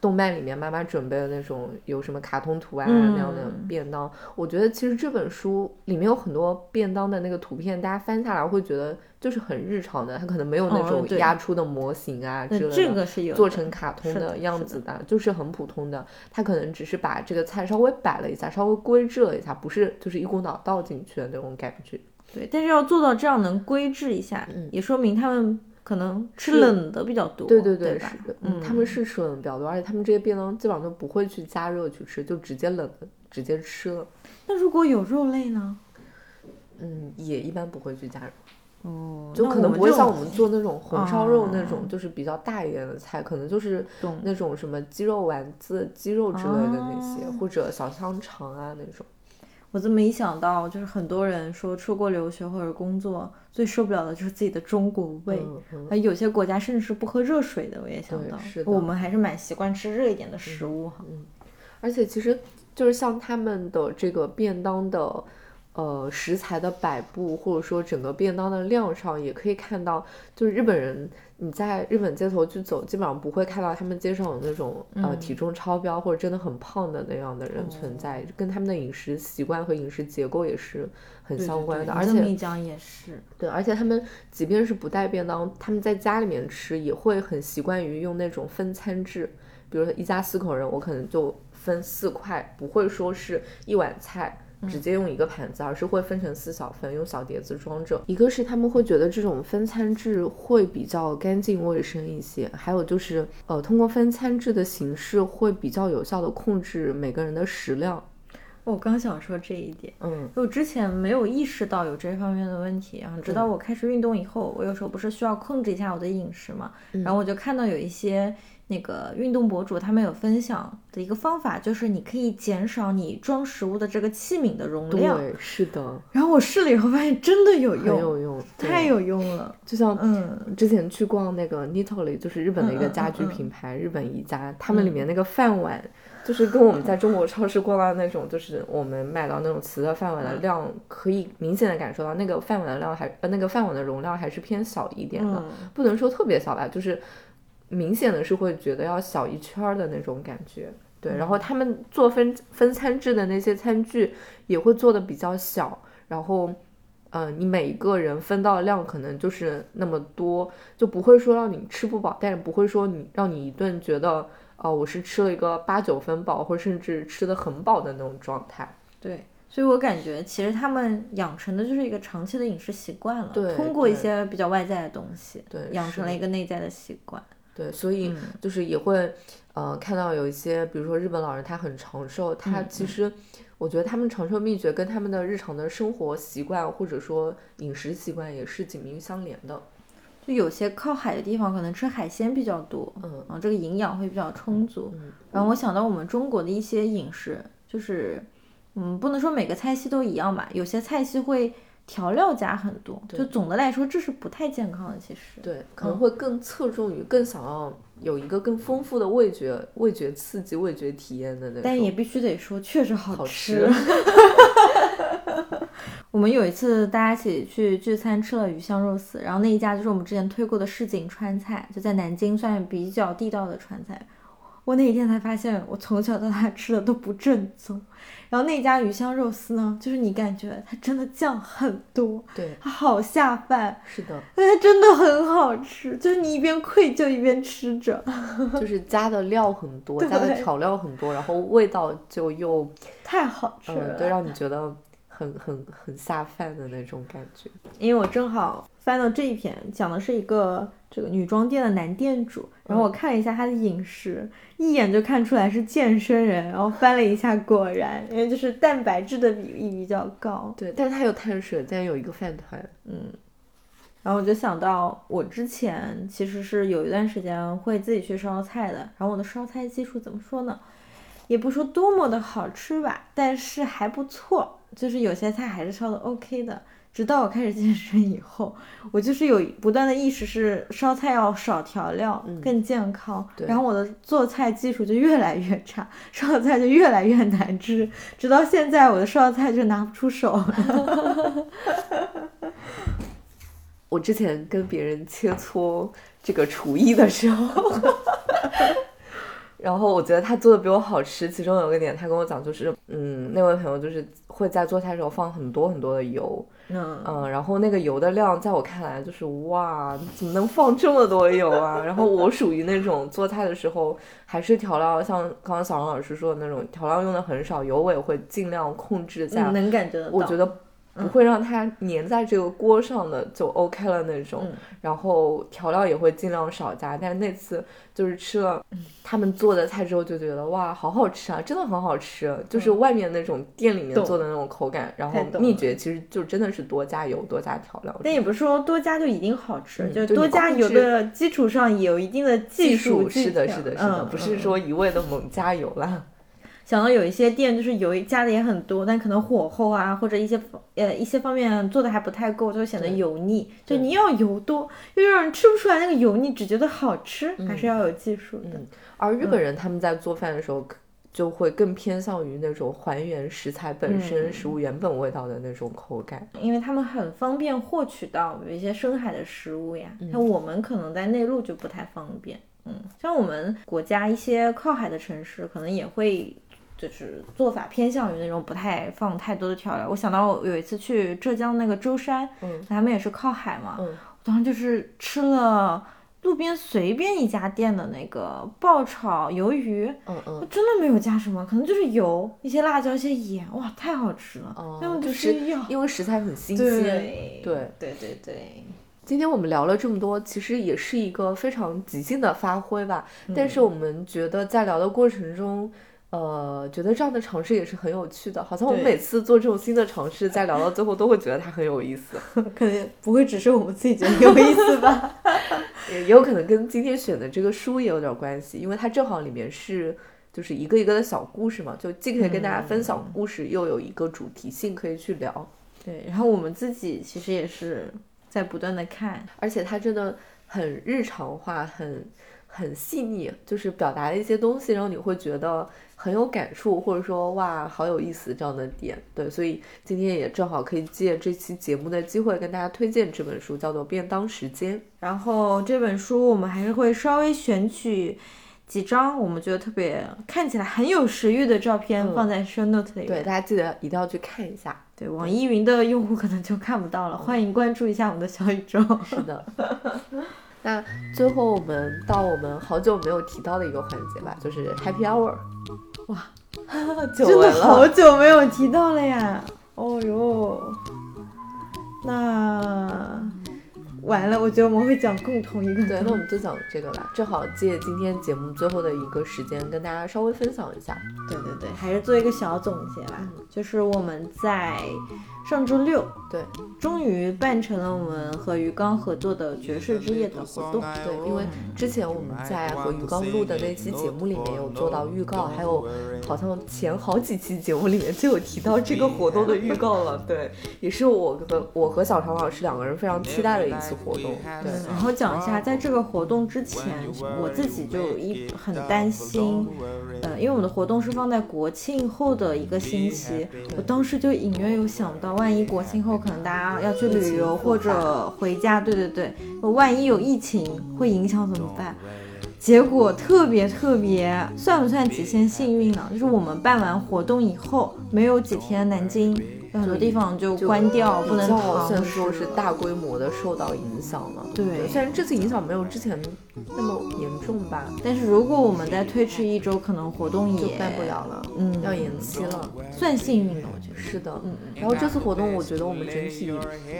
动漫里面妈妈准备的那种有什么卡通图案啊那样的便当，我觉得其实这本书里面有很多便当的那个图片，大家翻下来会觉得就是很日常的，它可能没有那种压出的模型啊之类的，对这个是有做成卡通的的样是子的，就是很普通的。它可能只是把这个菜稍微摆了一下，稍微规制了一下，不是就是一股脑倒进去的那种感觉。对，但是要做到这样能规制一下，嗯也说明他们可能吃冷的比较多，对对对吧是的，嗯，他们是吃冷的比较多，而且他们这些便当基本上都不会去加热去吃，就直接冷的直接吃了。那如果有肉类呢？嗯，也一般不会去加热，哦，就可能不会像我们做那种红烧肉那啊种，就是比较大一点的菜，可能就是那种什么鸡肉丸子、鸡肉之类的那些，啊或者小香肠啊那种。我这么一想到，就是很多人说出国留学或者工作最受不了的就是自己的中国味。嗯嗯有些国家甚至是不喝热水的，我也想到是，的我们还是蛮习惯吃热一点的食物哈。而且其实就是像他们的这个便当的。呃，食材的摆布，或者说整个便当的量上，也可以看到，就是日本人，你在日本街头去走，基本上不会看到他们街上有那种呃嗯。体重超标或者真的很胖的那样的人存在，跟他们的饮食习惯和饮食结构也是很相关的，对而且你这么一讲也是，对，而且他们即便是不带便当，他们在家里面吃也会很习惯于用那种分餐制，比如说一家四口人，我可能就分四块，不会说是一碗菜。直接用一个盘子，而是会分成四小份，用小碟子装着。一个是他们会觉得这种分餐制会比较干净卫生一些，还有就是呃，通过分餐制的形式会比较有效的控制每个人的食量。我刚想说这一点。嗯，我之前没有意识到有这方面的问题，然后直到嗯我开始运动以后，我有时候不是需要控制一下我的饮食嘛，嗯然后我就看到有一些那个运动博主他们有分享的一个方法，就是你可以减少你装食物的这个器皿的容量。对，是的，然后我试了以后发现真的有很用，有用，太有用了。就像嗯，之前去逛那个 Nitori，就是日本的一个家居嗯嗯品牌，日本宜家，他们里面那个饭碗，就是跟我们在中国超市逛到那种，就是我们买到那种瓷的饭碗的量，可以明显的感受到那个饭碗的量还呃那个饭碗的容量还是偏小一点的，嗯不能说特别小吧，就是明显的是会觉得要小一圈儿的那种感觉。对，然后他们做分分餐制的那些餐具也会做的比较小，然后，呃，你每一个人分到的量可能就是那么多，就不会说让你吃不饱，但是不会说你让你一顿觉得，哦、我是吃了一个八九分饱，或者甚至吃的很饱的那种状态。对，所以我感觉其实他们养成的就是一个长期的饮食习惯了，对通过一些比较外在的东西，对养成了一个内在的习惯。对，所以嗯就是也会，呃，看到有一些，比如说日本老人他很长寿，他嗯其实我觉得他们长寿秘诀跟他们的日常的生活习惯或者说饮食习惯也是紧密相连的。就有些靠海的地方，可能吃海鲜比较多，嗯啊，这个营养会比较充足。嗯然后我想到我们中国的一些饮食，就是，嗯，不能说每个菜系都一样吧，有些菜系会调料加很多，就总的来说这是不太健康的。其实，对，可能嗯会更侧重于更想要有一个更丰富的味觉、味觉刺激、味觉体验的那种。但也必须得说，确实好。吃 我们有一次大家一起去聚餐，吃了鱼香肉丝，然后那一家就是我们之前推过的市井川菜，就在南京算比较地道的川菜。我那一天才发现，我从小到大吃的都不正宗。然后那家鱼香肉丝呢，就是你感觉它真的酱很多，对，它好下饭，是的，但它真的很好吃，就是你一边愧疚一边吃着，就是加的料很多，加的调料很多，然后味道就又 太好吃了。嗯，对，让你觉得很很很下饭的那种感觉。因为我正好翻到这一篇，讲的是一个这个女装店的男店主，然后我看了一下他的饮食，一眼就看出来是健身人，然后翻了一下，果然，因为就是蛋白质的比例比较高，对，但是他有碳水，但有一个饭团。嗯。然后我就想到，我之前其实是有一段时间会自己去烧菜的，然后我的烧菜技术怎么说呢？也不说多么的好吃吧，但是还不错，就是有些菜还是烧的 OK 的。直到我开始健身以后，我就是有不断的意识是烧菜要少调料，嗯更健康。然后我的做菜技术就越来越差，烧菜就越来越难吃，直到现在我的烧菜就拿不出手了。我之前跟别人切磋这个厨艺的时候，然后我觉得他做的比我好吃。其中有个点，他跟我讲，就是嗯，那位朋友就是会在做菜的时候放很多很多的油，嗯嗯，然后那个油的量在我看来就是哇，怎么能放这么多油啊？然后我属于那种做菜的时候还是调料，像刚刚小王老师说的那种调料用的很少，油我也会尽量控制在嗯，能感觉得到。我觉得不会让它粘在这个锅上的就 OK 了那种。嗯然后调料也会尽量少加。但是那次就是吃了他们做的菜之后，就觉得哇，好好吃啊，真的很好吃，就是外面那种店里面做的那种口感。然后秘诀其实就真的是多加油，多加调料。但也不是说多加就一定好吃，嗯就多加油的基础上也有一定的技术技是的，是的，是的，嗯不是嗯说一味的猛加油啦。想到有一些店就是油加的也很多，但可能火候啊或者一些呃一些方面做的还不太够，就会显得油腻。就你要油多，又让人吃不出来那个油腻，只觉得好吃，还是要有技术的。嗯而日本人他们在做饭的时候。就会更偏向于那种还原食材本身、嗯食物原本味道的那种口感。因为他们很方便获取到有一些深海的食物呀，像我们可能在内陆就不太方便。嗯，像我们国家一些靠海的城市，可能也会就是做法偏向于那种不太放太多的调料。我想到我有一次去浙江那个舟山，嗯他们也是靠海嘛，嗯我当时就是吃了路边随便一家店的那个爆炒鱿鱼，嗯嗯，真的没有加什么，可能就是油、一些辣椒、一些盐，哇，太好吃了。哦那么就是。因为食材很新鲜。对对对对对，今天我们聊了这么多，其实也是一个非常即兴的发挥吧。但嗯是我们觉得在聊的过程中，呃，觉得这样的尝试也是很有趣的。好像我们每次做这种新的尝试，在聊到最后都会觉得它很有意思。可能不会只是我们自己觉得有意思吧？也也有可能跟今天选的这个书也有点关系，因为它正好里面是就是一个一个的小故事嘛，就既可以跟大家分享故事，又有一个主题性可以去聊。对，然后我们自己其实也是在不断的看，而且它真的很日常化，很很细腻，就是表达的一些东西，让你会觉得很有感触，或者说哇，好有意思这样的点。对，所以今天也正好可以借这期节目的机会跟大家推荐这本书，叫做《便当时间》。然后这本书我们还是会稍微选取几张我们觉得特别看起来很有食欲的照片嗯放在 show note 里面。对，大家记得一定要去看一下。对，网易云的用户可能就看不到了，欢迎关注一下我们的小宇宙。是的。那最后我们到我们好久没有提到的一个环节吧，就是 Happy Hour。哇 真的好。久没有提到了呀！哦哟，那完了，我觉得我们会讲共同一个对，那我们就讲这个吧，正好借今天节目最后的一个时间，跟大家稍微分享一下。对对对，还是做一个小总结吧。就是我们在上周六对终于办成了我们和鱼缸合作的爵士之夜的活动。对，因为之前我们在和鱼缸录的那期节目里面有做到预告，还有好像前好几期节目里面就有提到这个活动的预告了。对，也是我和我和小常老师两个人非常期待的一次活动。对，然后讲一下，在这个活动之前，我自己就有一很担心，呃，因为我们的活动是放在国庆后的一个星期，我当时就隐约有想到，万一国庆后可能大家要去旅游或者回家，对对对，万一有疫情会影响怎么办？结果特别特别，算不算极限幸运呢？就是我们办完活动以后，没有几天，南京很多地方就关掉，不能比较堂算说是大规模的受到影响了。对虽然这次影响没有之前那么严重吧，但是如果我们再推迟一周，可能活动也就办不了了，嗯要延期了。算幸运的，我觉得。是的，嗯，然后这次活动我觉得我们整体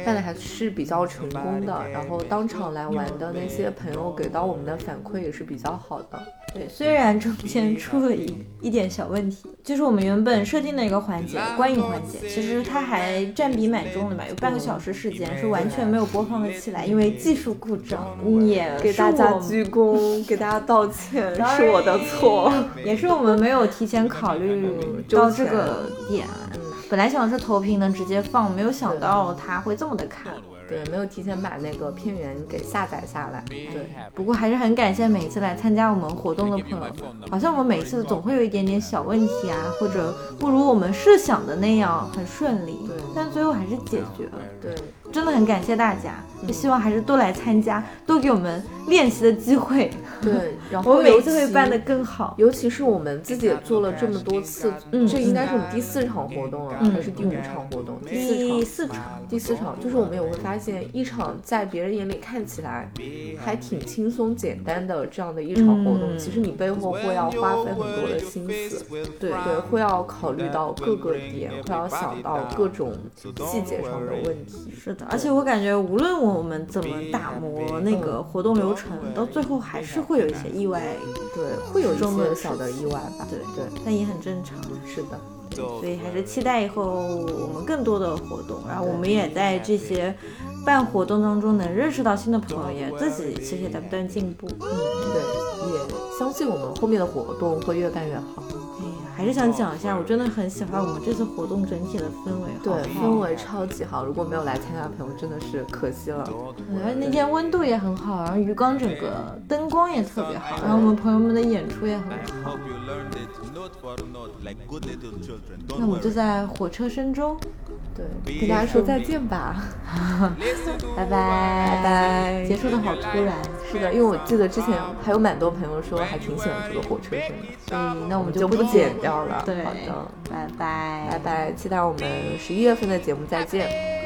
办的还是比较成功的，然后当场来玩的那些朋友给到我们的反馈也是比较好的。对，虽然中间出了一一点小问题，就是我们原本设定的一个环节观影环节，其实它还占比蛮重的吧，有半个小时时间是完全没有播放的起来，因为技术故障，也给大家鞠躬，给大家道歉，是我的错。也是我们没有提前考虑到这个点。本来想的是投屏能直接放，没有想到它会这么的卡。对，没有提前把那个片源给下载下来。对，不过还是很感谢每一次来参加我们活动的朋友，好像我们每次总会有一点点小问题啊，或者不如我们设想的那样很顺利，对但最后还是解决了。对，真的很感谢大家，就希望还是多来参加，多给我们练习的机会，对，然我们每一次会办得更好。尤其是我们自己也做了这么多次，嗯。这应该是我们第四场活动了，嗯。还是第五场活动？第四场，第四场，第四场，就是我们也会发现，一场在别人眼里看起来还挺轻松简单的这样的一场活动，嗯。其实你背后会要花费很多的心思，对。对，会要考虑到各个点，会要想到各种细节上的问题。是的，而且我感觉无论我们怎么打磨那个活动流程，到最后还是会有一些意外，对，会有一中的小的意外吧。对对，但也很正常。是的。所以还是期待以后我们更多的活动，然后我们也在这些办活动当中能认识到新的朋友，也自己其实也在不断进步。嗯，对，也相信我们后面的活动会越办越好。还是想讲一下，我真的很喜欢我们这次活动整体的氛围，对氛围超级好。如果没有来参加的朋友，真的是可惜了。对而且那天温度也很好，然后鱼缸整个灯光也特别好，然后我们朋友们的演出也很好。那我们就在火车声中，对，跟大家说再见吧，拜拜。拜拜。结束的好突然，是的，因为我记得之前还有蛮多朋友说还挺喜欢这个火车声的，所以那我们就不不剪剪掉了。对，好的，拜拜，拜拜，期待我们十一月份的节目再见。